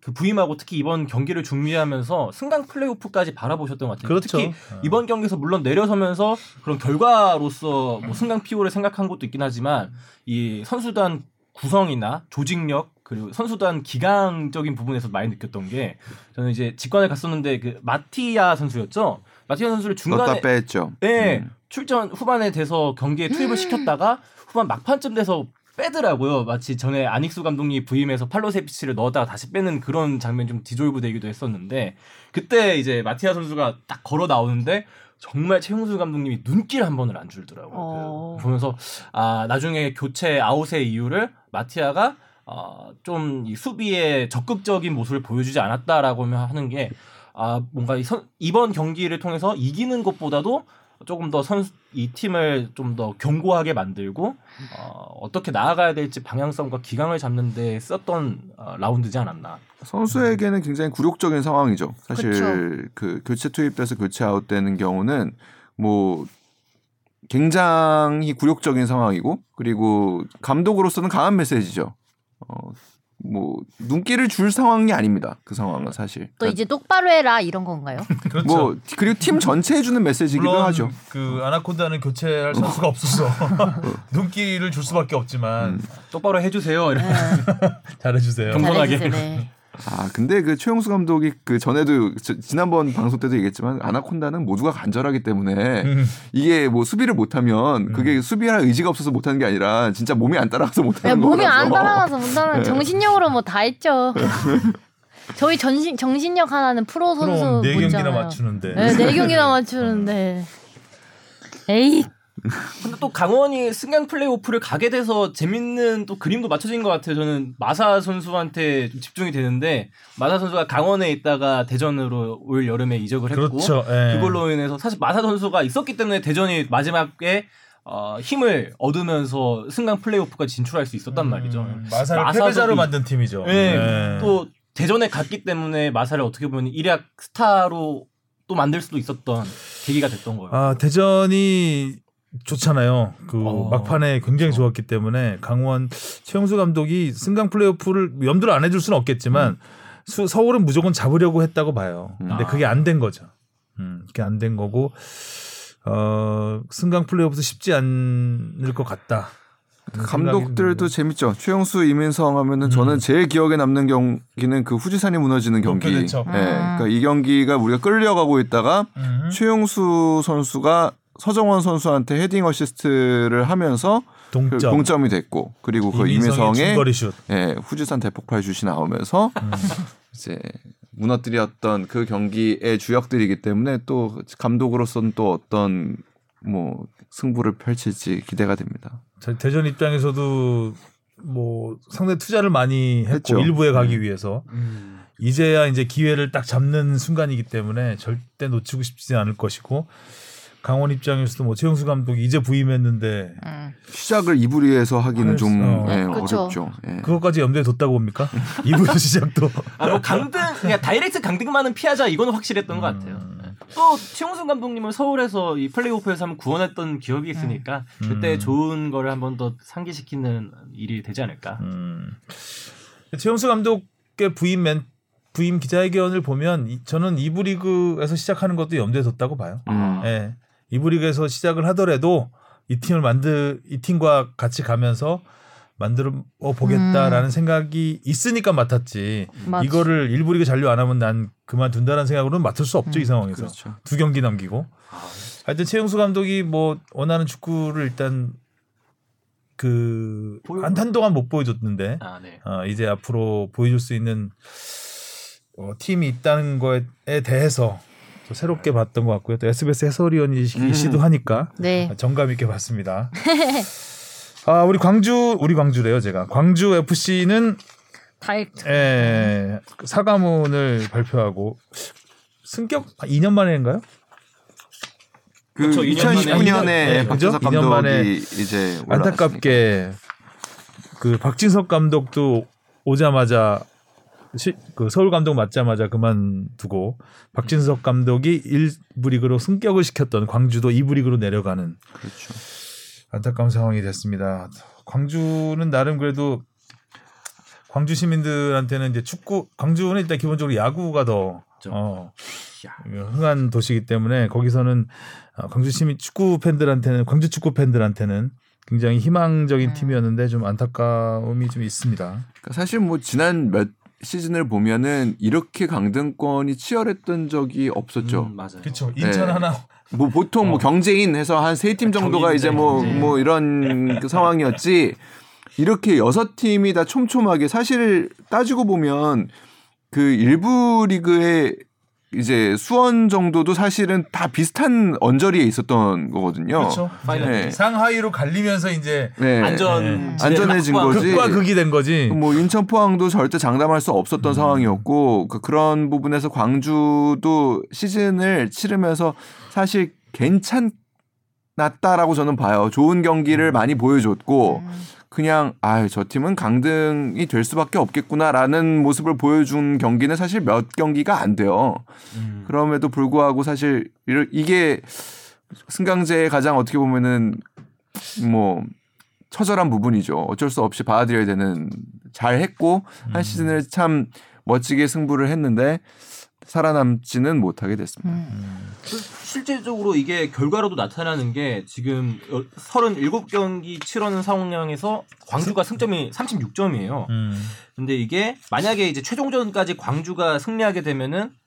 그 부임하고 특히 이번 경기를 준비하면서 승강 플레이오프까지 바라보셨던 것 같아요. 그렇죠. 특히 어. 이번 경기에서 물론 내려서면서 그런 결과로서 뭐 승강 피오를 생각한 것도 있긴 하지만 이 선수단 구성이나 조직력 그리고 선수단 기강적인 부분에서 많이 느꼈던 게 저는 이제 직관을 갔었는데 그 마티아 선수였죠. 마티아 선수를 중간에 뺐죠. 네, 음. 출전 후반에 돼서 경기에 투입을 시켰다가 후반 막판쯤 돼서 빼더라고요. 마치 전에 아닉수 감독님이 부임해서 팔로세피치를 넣었다가 다시 빼는 그런 장면 좀 디졸브 되기도 했었는데 그때 이제 마티아 선수가 딱 걸어 나오는데 정말 최용수 감독님이 눈길 한 번을 안 줄더라고요. 어. 그 보면서 아 나중에 교체 아웃의 이유를 마티아가 어, 좀이 수비에 적극적인 모습을 보여주지 않았다라고 하는 게 아, 뭔가 이 선, 이번 경기를 통해서 이기는 것보다도 조금 더 선수 이 팀을 좀 더 견고하게 만들고 어, 어떻게 나아가야 될지 방향성과 기강을 잡는데 썼던 어, 라운드지 않았나. 선수에게는 굉장히 굴욕적인 상황이죠. 사실 그쵸. 그 교체 투입돼서 교체 아웃되는 경우는 뭐 굉장히 굴욕적인 상황이고 그리고 감독으로서는 강한 메시지죠. 어, 뭐 눈길을 줄 상황이 아닙니다. 그 상황은 사실. 또 이제 똑바로 해라 이런 건가요? 그렇죠. 뭐 그리고 팀 전체에 주는 메시지이기도 물론 하죠. 그 아나콘다는 교체할 선수가 없어서 눈길을 줄 수밖에 없지만 음. 똑바로 해주세요. 이런. 잘해주세요. 경- 건강하게. 잘해주세요. 네. 아 근데 그 최용수 감독이 그 전에도 저- 지난번 방송 때도 얘기했지만 아나콘다는 모두가 간절하기 때문에 음. 이게 뭐 수비를 못하면 그게 수비할 의지가 없어서 못하는 게 아니라 진짜 몸이 안 따라가서 야, 못하는 몸이 거라서. 안 따라가서 못 따라 네. 정신력으로 뭐 다 했죠. 저희 전신 정신력 하나는 프로 선수 네 경기나. 맞추는데. 네, 네 경기나 맞추는데. 에이, 근데 또 강원이 승강 플레이오프를 가게 돼서 재밌는 또 그림도 맞춰진 것 같아요. 저는 마사 선수한테 좀 집중이 되는데 마사 선수가 강원에 있다가 대전으로 올 여름에 이적을 했고 그렇죠. 예. 그걸로 인해서 사실 마사 선수가 있었기 때문에 대전이 마지막에 어, 힘을 얻으면서 승강 플레이오프까지 진출할 수 있었단 말이죠. 음, 마사를 마사도 패배자로 이- 만든 팀이죠. 네, 예. 또 대전에 갔기 때문에 마사를 어떻게 보면 일약 스타로 또 만들 수도 있었던 계기가 됐던 거예요. 아 대전이 좋잖아요. 그 어, 막판에 굉장히 좋았기 때문에 강원 최영수 감독이 승강 플레이오프를 염두를 안 해줄 수는 없겠지만 수- 서울은 무조건 잡으려고 했다고 봐요. 근데 아. 그게 안 된 거죠. 음, 그게 안 된 거고 어 승강 플레이오프도 쉽지 않을 것 같다. 생각이 감독들도. 재밌죠. 최용수, 이민성 하면은 저는 제일 기억에 남는 경기는 그 후지산이 무너지는 경기. 목표 예, 대첩. 그러니까 이 경기가 우리가 끌려가고 있다가 음. 최용수 선수가 서정원 선수한테 헤딩 어시스트를 하면서 그 동점. 동점 이 됐고 그리고 그 슛. 예, 후지산 대폭발 슛이 나오면서 음. 이제 무너뜨렸던 그 경기의 주역들이기 때문에 또 감독으로서는 또 어떤 뭐 승부를 펼칠지 기대가 됩니다. 자, 대전 입장에서도 뭐 상대 투자를 많이 했고 했죠. 일부에 가기 음. 위해서 이제야 이제 기회를 딱 잡는 순간이기 때문에 절대 놓치고 싶지 않을 것이고 강원 입장에서도 뭐 최용수 감독이 이제 부임했는데 음. 시작을 이부리에서 하기는 좀 어. 예, 그쵸. 어렵죠. 예. 그것까지 염두에 뒀다고 봅니까? 이부 시작도 아, 뭐 강등, 그냥 다이렉트 강등만은 피하자 이거는 확실했던 것 같아요. 음. 또 최용순 감독님은 서울에서 이 플레이오프에서 한번 구원했던 기억이 있으니까 그때 음. 좋은 거를 한번 더 상기시키는 일이 되지 않을까. 음. 최용수 감독의 부임 멘 부임 기자회견을 보면 이- 저는 이부 리그에서 시작하는 것도 염두에 뒀다고 봐요. 음. 예. 이부 리그에서 시작을 하더라도 이 팀을 만들 이 팀과 같이 가면서 만들어 보겠다라는 생각이 있으니까 맡았지. 맞지. 이거를 일부 리그 잔류 안 하면 난 그만둔다라는 생각으로는 맡을 수 없죠 이 상황에서 그렇죠. 두 경기 남기고. 하여튼 최용수 감독이 뭐 원하는 축구를 일단 그 한동안 못 보여줬는데 아, 네. 어, 이제 앞으로 보여줄 수 있는 어, 팀이 있다는 거에 대해서 또 새롭게 봤던 것 같고요. 또 SBS 해설위원이시기도 하니까 네. 정감 있게 봤습니다. 아 우리 광주 우리 광주래요 제가 광주 FC는 다이렉트. 예, 사과문을 발표하고 승격 2년 만에인가요? 그 그렇죠, 2년 만에. 2019년에 네, 그죠? 박진석 2년 만에 감독이 이제 올라갔으니까. 안타깝게 그 박진석 감독도 오자마자 시- 그 서울 감독 맞자마자 그만두고 박진석 감독이 1부 리그로 승격을 시켰던 광주도 2부 리그로 내려가는 그렇죠. 안타까운 상황이 됐습니다. 광주는 나름 그래도 광주 시민들한테는 이제 축구 광주는 일단 기본적으로 야구가 더 어, 흥한 도시이기 때문에 거기서는 어, 광주 시민 축구 팬들한테는 광주 축구 팬들한테는 굉장히 희망적인 음. 팀이었는데 좀 안타까움이 좀 있습니다. 그러니까 사실 뭐 지난 몇 시즌을 보면은 이렇게 강등권이 치열했던 적이 없었죠. 음, 맞아요. 그렇죠. 인천 하나 뭐 보통 뭐 경제인 해서 한 세 팀 정도가 경인, 이제 뭐 경제. 뭐 이런 그 상황이었지. 이렇게 여섯 팀이 다 촘촘하게 사실 따지고 보면 그 일부 리그의 이제 수원 정도도 사실은 다 비슷한 언저리에 있었던 거거든요. 그렇죠. 네. 상하이로 갈리면서 이제 네. 안전 네. 안전해진 거지. 극과 극이 된 거지. 뭐 인천 포항도 절대 장담할 수 없었던 음. 상황이었고 그 그런 부분에서 광주도 시즌을 치르면서 사실 괜찮았다라고 저는 봐요. 좋은 경기를 많이 보여줬고 음. 그냥 아저 팀은 강등이 될 수밖에 없겠구나라는 모습을 보여준 경기는 사실 몇 경기가 안 돼요. 음. 그럼에도 불구하고 사실 이게 승강제의 가장 어떻게 보면은 뭐 처절한 부분이죠. 어쩔 수 없이 받아들여야 되는 잘 했고 한 시즌을 참 멋지게 승부를 했는데 살아남지는 못하게 됐습니다. 음. 실제적으로 이게 결과로도 나타나는 게 지금 37경기 치러는 상황에서 광주가 승점이 36점이에요. 음. 근데 이게 만약에 이제 최종전까지 광주가 승리하게 되면은 어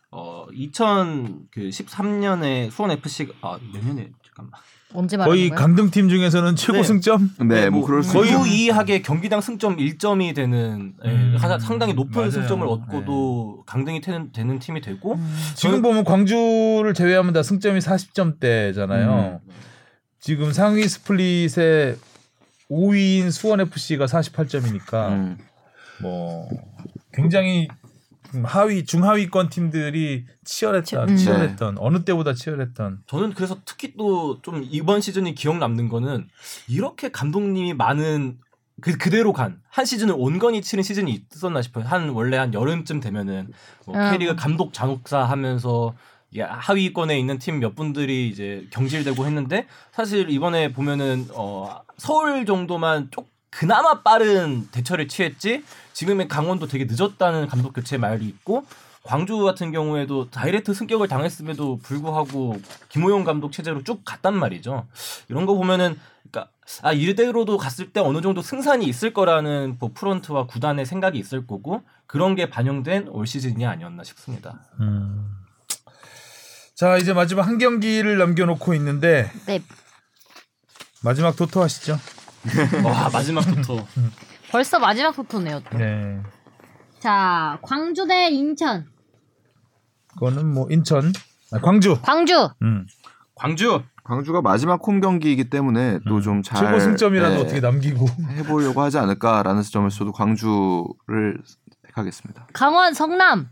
2013년에 수원 FC 아몇 년에 잠깐만 언제 말하는 거의? 강등팀 중에서는 최고 네. 승점. 네, 뭐 그럴 수 거의. 유의하게 경기당 승점 1점이 되는 예, 음, 하- 상당히 높은 맞아요. 승점을 얻고도 강등이 되는, 되는 팀이 되고 음. 지금 보면 광주를 제외하면 다 승점이 40점대잖아요. 음. 지금 상위 스플릿의 5위인 수원 FC가 48점이니까 음. 뭐 굉장히 좀 하위 중하위권 팀들이 치열했던 음. 치열했던 어느 때보다 치열했던 저는 그래서 특히 또 좀 이번 시즌이 기억 남는 거는 이렇게 감독님이 많은 그 그대로 간 한 시즌을 온건히 치른 시즌이 있었나 싶어요. 한 원래 한 여름쯤 되면은 뭐 음. K리그 감독 잔혹사 하면서 이게 하위권에 있는 팀 몇 분들이 이제 경질되고 했는데 사실 이번에 보면은 어 서울 정도만 쪽 그나마 빠른 대처를 취했지 지금의 강원도 되게 늦었다는 감독 교체 말이 있고 광주 같은 경우에도 다이렉트 승격을 당했음에도 불구하고 김호용 감독 체제로 쭉 갔단 말이죠. 이런 거 보면은 그러니까 아 이대로도 갔을 때 어느 정도 승산이 있을 거라는 뭐 프런트와 구단의 생각이 있을 거고 그런 게 반영된 올 시즌이 아니었나 싶습니다. 음. 자 이제 마지막 한 경기를 남겨놓고 있는데 네. 마지막 토토 하시죠. 와 마지막부터 벌써 마지막 토토네요. 또. 네. 자, 광주 대 인천. 그거는 뭐 인천, 아, 광주. 광주. 음. 광주 광주가 마지막 홈 경기이기 때문에 또 좀잘 최고 승점이라도 네, 어떻게 남기고. 해보려고 하지 않을까라는 점에서 저도 광주를 택하겠습니다. 강원 성남.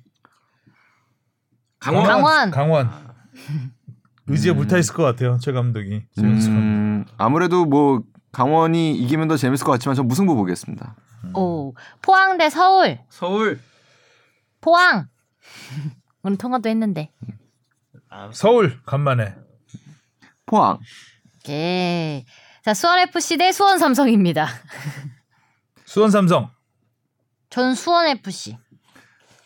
강원 강원. 강원. 의지에 불타 있을 것 같아요 최 감독이. 음, 아무래도 뭐 강원이 이기면 더 재밌을 것 같지만 전 무승부 보겠습니다. 오. 포항 대 서울. 서울 포항. 오늘 통화도 했는데. 서울 간만에. 포항. 오케이. 자, 수원 FC 대 수원 삼성입니다. 수원 삼성. 전 수원 FC.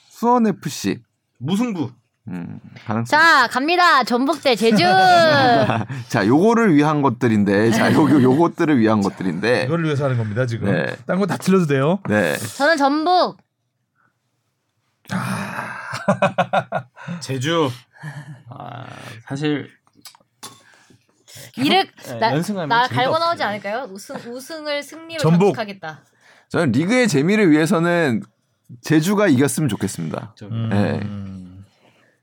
수원 FC. 무승부 음. 자, 갑니다. 전북 대 제주. 자, 요거를 위한 것들인데, 자, 요, 요, 요것들을 위한 것들인데, 이거를 위해서 하는 겁니다 지금. 네. 딴거 다 틀려도 돼요. 네. 저는 전북. 제주 아 사실 이를 네, 나, 연승하면 나 재미가 갈고. 나오지 않을까요? 우승 우승을 승리로 전북. 장식하겠다. 저는 리그의 재미를 위해서는 제주가 이겼으면 좋겠습니다. 음. 네.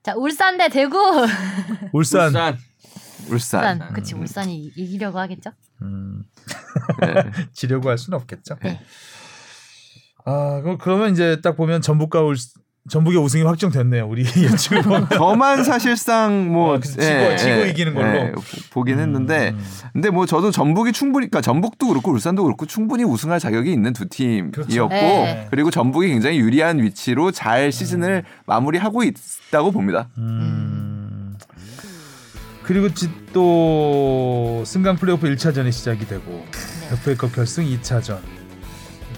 자, 울산 대 대구. 울산. 울산 울산. 울산. 그치, 울산이 이- 이기려고 하겠죠? 음. 네. 지려고 할 수는 없겠죠. 네. 아, 그럼 그러면 이제 딱 보면 전북과 울 전북의 우승이 확정됐네요. 우리 예측을 보면. 저만 사실상 뭐 어, 그래서 지고- 지고 이기는 걸로? 보- 보긴 했는데 음. 근데 뭐 저도 전북이 충분히 그러니까 전북도 그렇고 울산도 그렇고 충분히 우승할 자격이 있는 두 팀이었고 그렇죠. 네. 그리고 전북이 굉장히 유리한 위치로 잘 시즌을 마무리하고 있다고 봅니다. 음. 그리고 지- 또 승강 플레이오프 1차전이 시작이 되고 FA컵 결승 2차전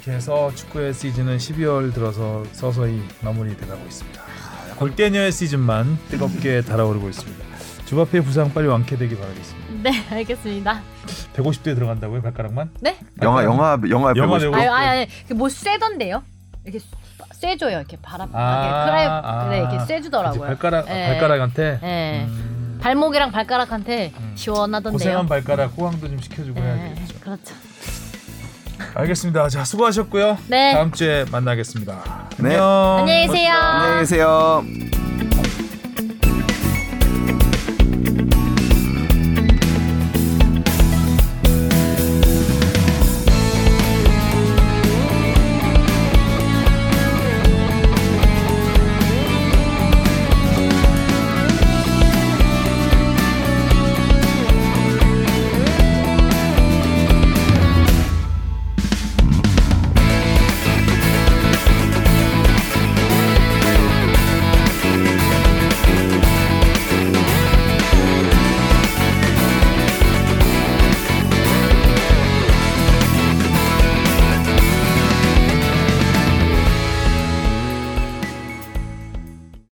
이렇게 해서 축구의 시즌은 12월 들어서 서서히 마무리돼가고 있습니다. 골대녀의 시즌만 뜨겁게 달아오르고 있습니다. 주바페 부상 빨리 완쾌되기 바라겠습니다. 네, 알겠습니다. 150대 들어간다고요 발가락만? 네? 영화 영화 영화 영화 배우 배우. 아유, 아유, 아유, 뭐 쐬던데요? 이렇게 쐬줘요, 이렇게 바람. 아, 크라이, 아. 네, 이렇게 쐬주더라고요. 발가락 네. 발가락한테 네. 음, 발목이랑 발가락한테 음. 시원하던데요. 고생한 발가락 호황도 좀 시켜주고 해야 네, 되겠죠. 그렇죠. 알겠습니다. 자 수고하셨고요. 네. 다음 주에 만나겠습니다. 네. 안녕. 안녕히 계세요. 안녕히 계세요.